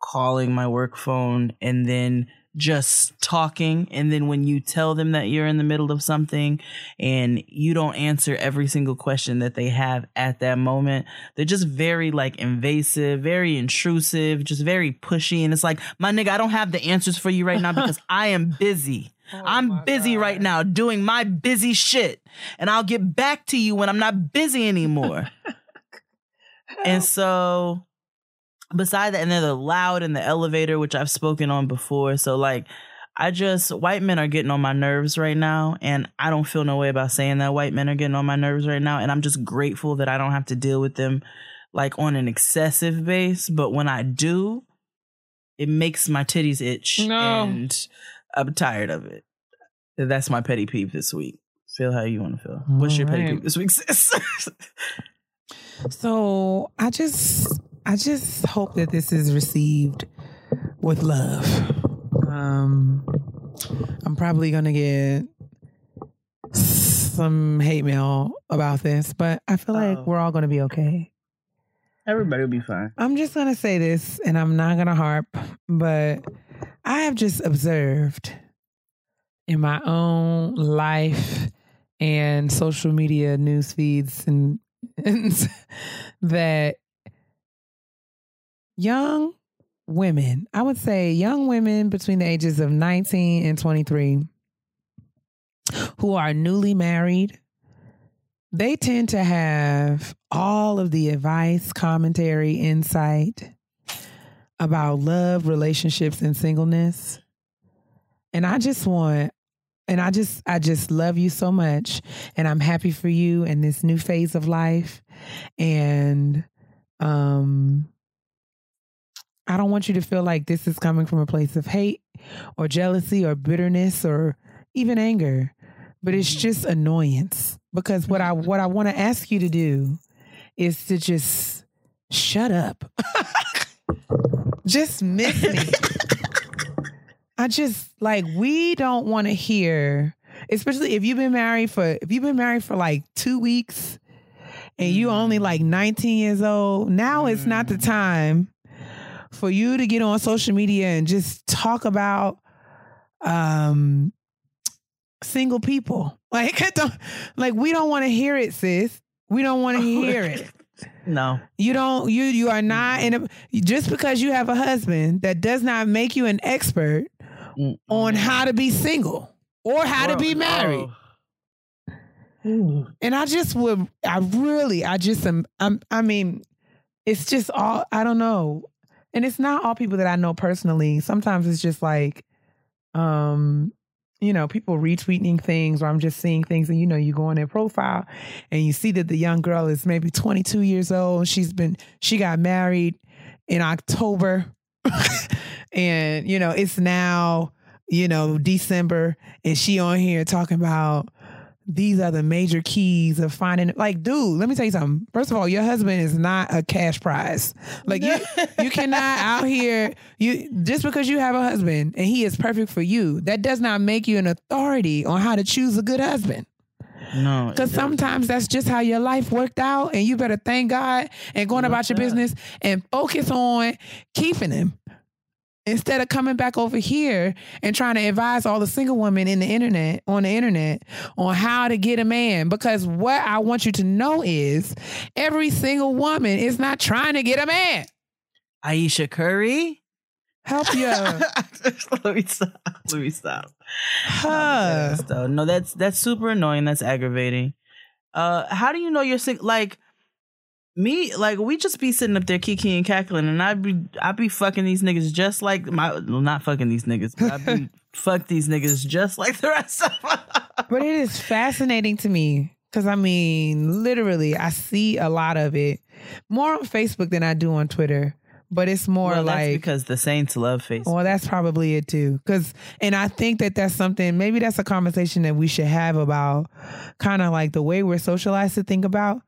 calling my work phone and then just talking and then when you tell them that you're in the middle of something and you don't answer every single question that they have at that moment they're just very like invasive very intrusive just very pushy. And it's like my nigga I don't have the answers for you right now because I am busy. Oh I'm busy right now doing my busy shit and I'll get back to you when I'm not busy anymore. And so beside that, and then they're loud in the elevator, which I've spoken on before. So like I just white men are getting on my nerves right now, and I don't feel no way about saying that white men are getting on my nerves right now, and I'm just grateful that I don't have to deal with them like on an excessive base. But when I do, it makes my titties itch, No. and I'm tired of it. That's my petty peeve this week. Feel how you want to feel. What's your petty peeve this week, sis? So I just I just hope that this is received with love. Um I'm probably gonna get some hate mail about this, but I feel like Oh. we're all gonna be okay. Everybody will be fine. I'm just gonna say this, and I'm not gonna harp, but I have just observed in my own life and social media news feeds and, and that young women, I would say young women between the ages of 19 and 23 who are newly married, they tend to have all of the advice, commentary, insight about love, relationships, and singleness. And I just want, and I just, I just love you so much. And I'm happy for you in this new phase of life. And, um, I don't want you to feel like this is coming from a place of hate or jealousy or bitterness or even anger, but it's mm-hmm. just annoyance. Because what I mm-hmm. what I want to ask you to do is to just shut up. just miss me. I just like we don't want to hear, especially if you've been married for if you've been married for like two weeks and you only mm. like 19 years old, now it's not the mm. time for you to get on social media and just talk about um single people. Like like we don't want to hear it, sis. We don't want to hear it. No. You don't you you are not in a just because you have a husband that does not make you an expert Mm. on how to be single or how to be married. And I just would I really I just am I'm I mean it's just all I don't know. And it's not all people that I know personally. Sometimes it's just like um you know, people retweeting things or I'm just seeing things and you know, you go on their profile and you see that the young girl is maybe 22 years old. She's been she got married in October. and you know, it's now, you know, December and she on here talking about these are the major keys of finding like dude let me tell you something. First of all your husband is not a cash prize. Like you you cannot out here you just because you have a husband and he is perfect for you that does not make you an authority on how to choose a good husband. No. because sometimes that's just how your life worked out and you better thank god and going about your business and focus on keeping him instead of coming back over here and trying to advise all the single women in the internet on the internet on how to get a man because what I want you to know is every single woman is not trying to get a man. Ayesha Curry. Help you. Let me stop. Let me stop. Huh. No, that's that's super annoying. That's aggravating. Uh, how do you know you're sick? Like me, like we just be sitting up there kiki and cackling, and I'd be I'd be fucking these niggas just like my well, not fucking these niggas, but I be fuck these niggas just like the rest of them. But it is fascinating to me because I mean, literally, I see a lot of it more on Facebook than I do on Twitter. But it's more well, that's like because the Saints love Facebook. Well, that's probably it too. Cause, and I think that that's something, maybe that's a conversation that we should have about kind of like the way we're socialized to think about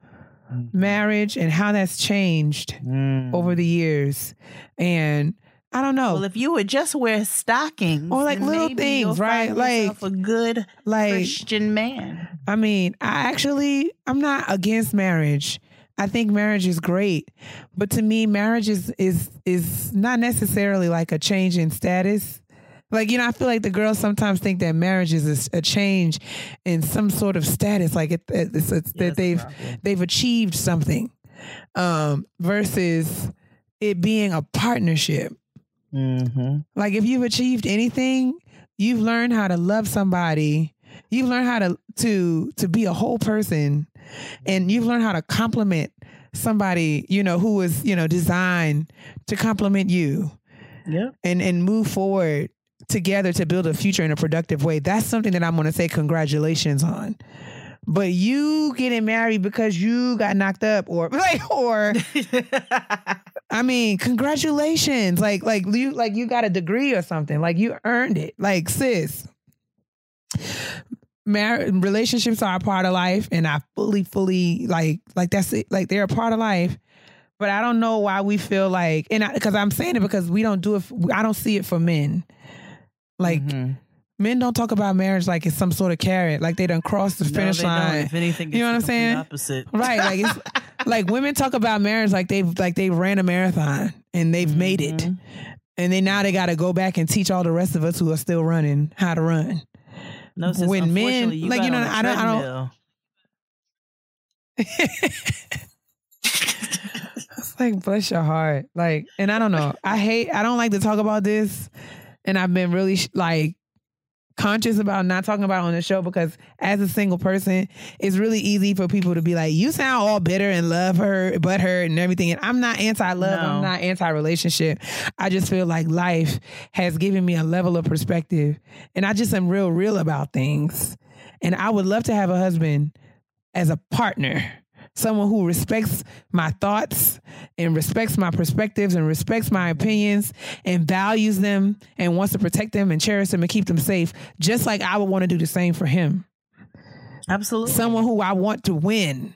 marriage and how that's changed Mm. over the years. And I don't know. Well, if you would just wear stockings, Or, like, little maybe things, you'll right? find Like- yourself a good like, Christian man. I mean, I actually, I'm not against marriage. I think marriage is great, but to me, marriage is is is not necessarily like a change in status. Like you know, I feel like the girls sometimes think that marriage is a, a change in some sort of status, like it, it's, it's that they've they've achieved something, um, versus it being a partnership. Mm-hmm. Like if you've achieved anything, you've learned how to love somebody. You've learned how to to to be a whole person, and you've learned how to compliment somebody. You know who was you know designed to compliment you, yeah and and move forward together to build a future in a productive way. That's something that I'm going to say congratulations on. But you getting married because you got knocked up, or like, or I mean, congratulations. Like, like you, like you got a degree or something. Like you earned it. Like, sis, mar- relationships are a part of life, and I fully, fully like like that's it. Like they're a part of life. But I don't know why we feel like, and because I'm saying it because we don't do it. I don't see it for men. Like Mm-hmm. men don't talk about marriage like it's some sort of carrot. Like they done crossed the No, finish they don't. line. If anything, you know what I'm it's the complete saying? Opposite. Right. Like it's like women talk about marriage like they've like they ran a marathon and they've made it. Mm-hmm. And then now they gotta go back and teach all the rest of us who are still running how to run. No, sis, When men- you like, got you know, I don't- I don't-. It's like bless your heart. Like, and I don't know. I hate. I don't like to talk about this, and I've been really sh- like conscious about not talking about on the show because as a single person, it's really easy for people to be like, "You sound all bitter and love her, but her and everything." And I'm not anti-love. No. I'm not anti-relationship. I just feel like life has given me a level of perspective, and I just am real, real about things. And I would love to have a husband as a partner, someone who respects my thoughts and respects my perspectives and respects my opinions and values them and wants to protect them and cherish them and keep them safe, just like I would want to do the same for him. Absolutely. Someone who I want to win.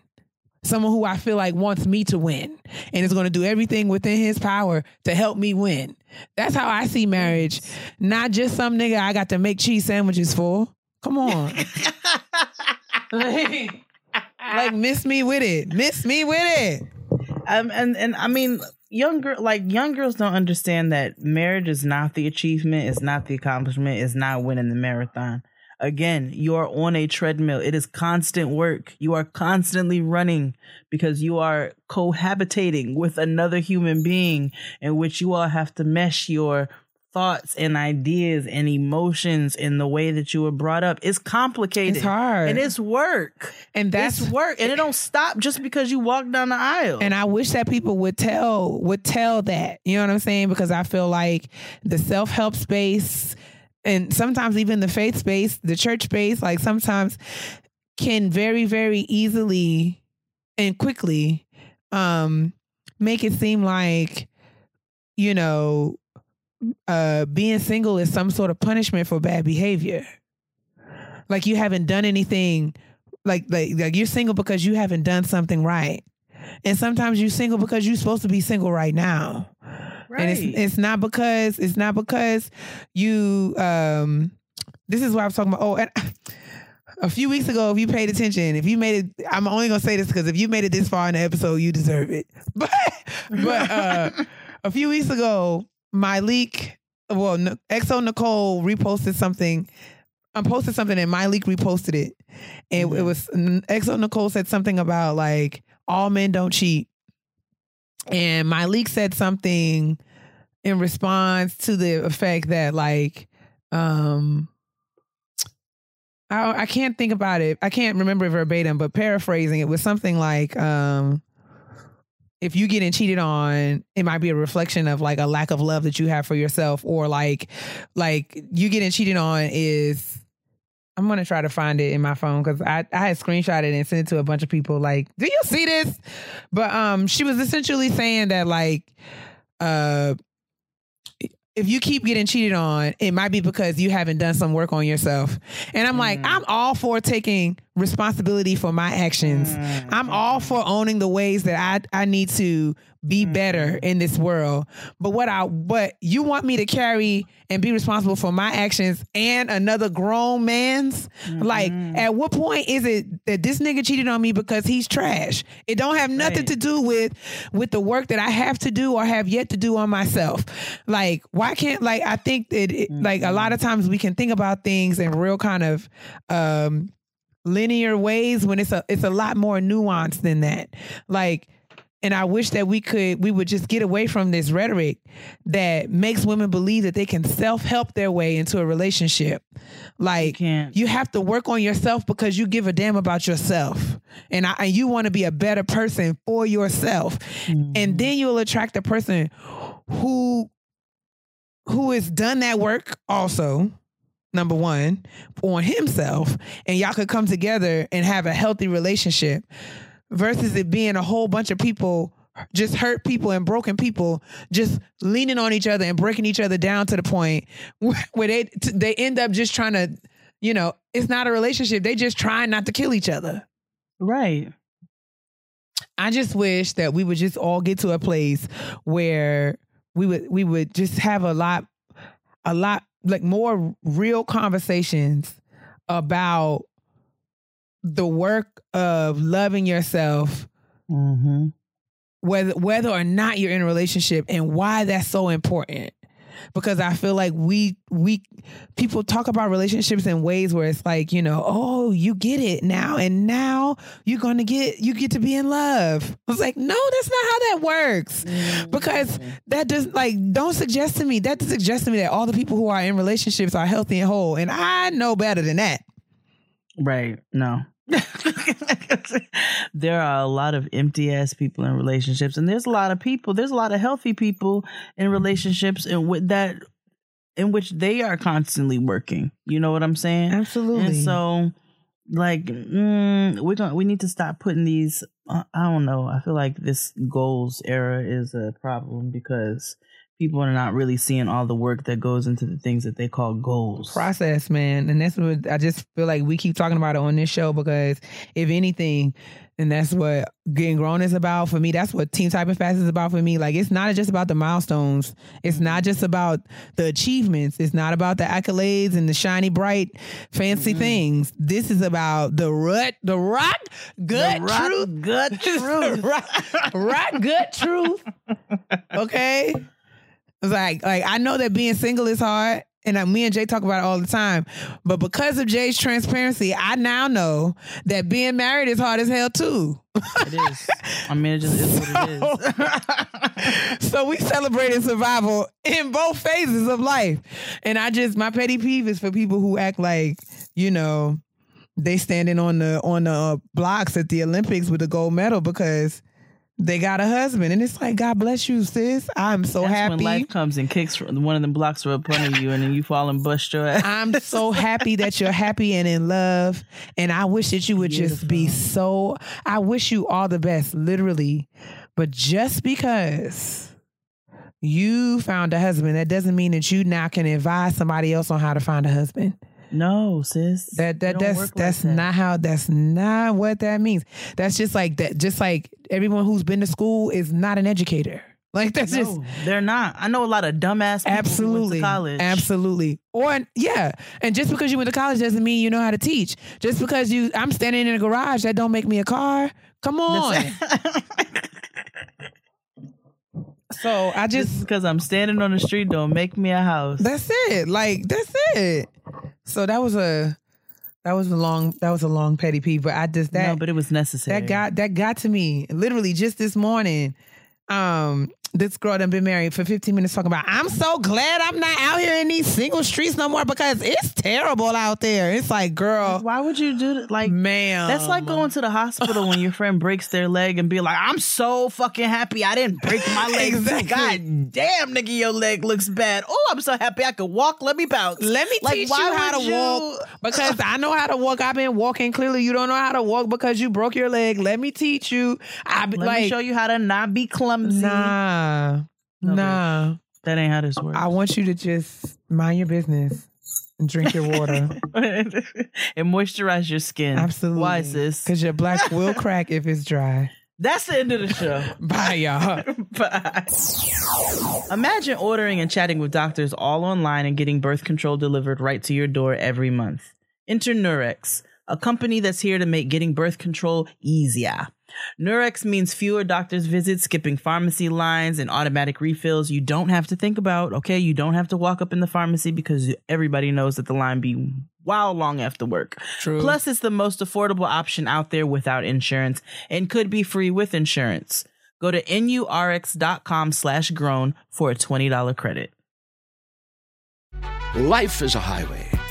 Someone who I feel like wants me to win and is going to do everything within his power to help me win. That's how I see marriage. Not just some nigga I got to make cheese sandwiches for. Come on. like, like, miss me with it. Miss me with it. Um, and and I mean, young girl, like young girls don't understand that marriage is not the achievement, it's not the accomplishment, it's not winning the marathon. Again, you are on a treadmill. It is constant work. You are constantly running because you are cohabitating with another human being in which you all have to mesh your thoughts and ideas and emotions in the way that you were brought up. It's complicated. It's hard. And it's work. And that's it's work. And it don't stop just because you walk down the aisle. And I wish that people would tell would tell that. You know what I'm saying? Because I feel like the self help space and sometimes even the faith space, the church space, like sometimes can very, very easily and quickly um make it seem like, you know, uh being single is some sort of punishment for bad behavior. Like you haven't done anything like like like you're single because you haven't done something right. And sometimes you're single because you're supposed to be single right now. right. And it's it's not because it's not because you um this is what I was talking about. Oh, and a few weeks ago, if you paid attention, if you made it, I'm only gonna say this because if you made it this far in the episode, you deserve it. But but uh a few weeks ago, my leak, well, Exo Nicole reposted something. I posted something and my leak reposted it. And it was Exo Nicole said something about like all men don't cheat. And my leak said something in response to the effect that like um I I can't think about it. I can't remember verbatim, but paraphrasing it was something like um if you getting cheated on, it might be a reflection of like a lack of love that you have for yourself, or like like you getting cheated on is I'm gonna try to find it in my phone because I, I had screenshot it and sent it to a bunch of people. Like, do you see this? But um, she was essentially saying that like, uh, if you keep getting cheated on, it might be because you haven't done some work on yourself. And I'm like, I'm all for taking responsibility for my actions. Mm. I'm all for owning the ways that I I need to be mm-hmm. better in this world. But what I what you want me to carry and be responsible for my actions and another grown man's? Like, mm-hmm. at what point is it that this nigga cheated on me because he's trash? It don't have nothing Right. to do with with the work that I have to do or have yet to do on myself. Like, why can't like I think that it, like a mm-hmm. lot of times we can think about things in real kind of um linear ways when it's a it's a lot more nuanced than that. Like and I wish that we could we would just get away from this rhetoric that makes women believe that they can self-help their way into a relationship. Like can't. you have to work on yourself because you give a damn about yourself. And I, and you want to be a better person for yourself. And mm-hmm. then you'll attract a person who who has done that work also number one on himself and y'all could come together and have a healthy relationship versus it being a whole bunch of people just hurt people and broken people just leaning on each other and breaking each other down to the point where where they they end up just trying to you know, it's not a relationship. They just trying not to kill each other. Right. I just wish that we would just all get to a place where we would we would just have a lot a lot like more real conversations about the work of loving yourself Mm-hmm. whether whether or not you're in a relationship and why that's so important because i feel like we we people talk about relationships in ways where it's like you know oh you get it now and now you're gonna get you get to be in love i was like no that's not how that works mm-hmm. because that does like don't suggest to me that suggests to me that all the people who are in relationships are healthy and whole and i know better than that Right. No. there are a lot of empty ass people in relationships, and there's a lot of people. There's a lot of healthy people in relationships, and with that, in which they are constantly working. You know what I'm saying? absolutely And so, like, mm, we're gonna we need to stop putting these. Uh, I don't know. I feel like this goals era is a problem because people are not really seeing all the work that goes into the things that they call goals. process, man. And that's what I just feel like we keep talking about it on this show because if anything, and that's what getting grown is about for me. That's what Team Type Typing Fast is about for me. Like it's not just about the milestones. It's not just about the achievements. It's not about the accolades and the shiny, bright, fancy mm-hmm. things. This is about the rut, the rock, good The rock truth, gut truth. rock, rock, good truth. Okay. Like, like I know that being single is hard, and uh, me and Jay talk about it all the time. But because of Jay's transparency, I now know that being married is hard as hell too. It is. I mean, it just is what it is. so we celebrated survival in both phases of life. And I just my petty peeve is for people who act like, you know, they standing on the on the uh, blocks at the Olympics with a gold medal because they got a husband. And it's like, God bless you, sis. I'm so That's happy. when life comes and kicks one of them blocks right up under you, and then you fall and bust your ass. I'm so happy that you're happy and in love. And I wish that you would just be so, I wish you all the best, literally. But just because you found a husband, that doesn't mean that you now can advise somebody else on how to find a husband. No, sis. That that don't that's like that's that. not how that's not what that means. That's just like that just like everyone who's been to school is not an educator. Like that's just they're not. I know a lot of dumbass people who went Absolutely. to college. Absolutely. Or yeah. And just because you went to college doesn't mean you know how to teach. Just because you I'm standing in a garage, that don't make me a car. Come on. so I Just because I'm standing on the street don't make me a house. that's it. Like that's it. So that was a that was a long that was a long petty peeve. But I just that no, but it was necessary. that got that got to me literally just this morning. Um, this girl done been married for 15 minutes talking about I'm so glad I'm not out here in these single streets no more because it's terrible out there. It's like, girl, Why would you do that? Like, man. that's like going to the hospital when your friend breaks their leg and be like, I'm so fucking happy I didn't break my leg. Exactly. God damn, nigga, your leg looks bad. Oh, I'm so happy I could walk. Let me bounce. Let me Like, teach you how to you- walk because I know how to walk. I've been walking. Clearly, you don't know how to walk because you broke your leg. Let me teach you. I be Let like, me show you how to not be clumsy. nah, No, nah. That ain't how this works. I want you to just mind your business and drink your water. and moisturize your skin. Absolutely. Why, sis? Because your black will crack if it's dry. That's the end of the show. Bye, y'all. Bye. Imagine ordering and chatting with doctors all online and getting birth control delivered right to your door every month. Enter Nurx, a company that's here to make getting birth control easier. Nurx means fewer doctor's visits, skipping pharmacy lines, and automatic refills you don't have to think about. Okay, you don't have to walk up in the pharmacy because everybody knows that the line be wow long after work. True. Plus, it's the most affordable option out there without insurance and could be free with insurance. Go to nurx.com slash grown for a $20 credit. Life is a highway,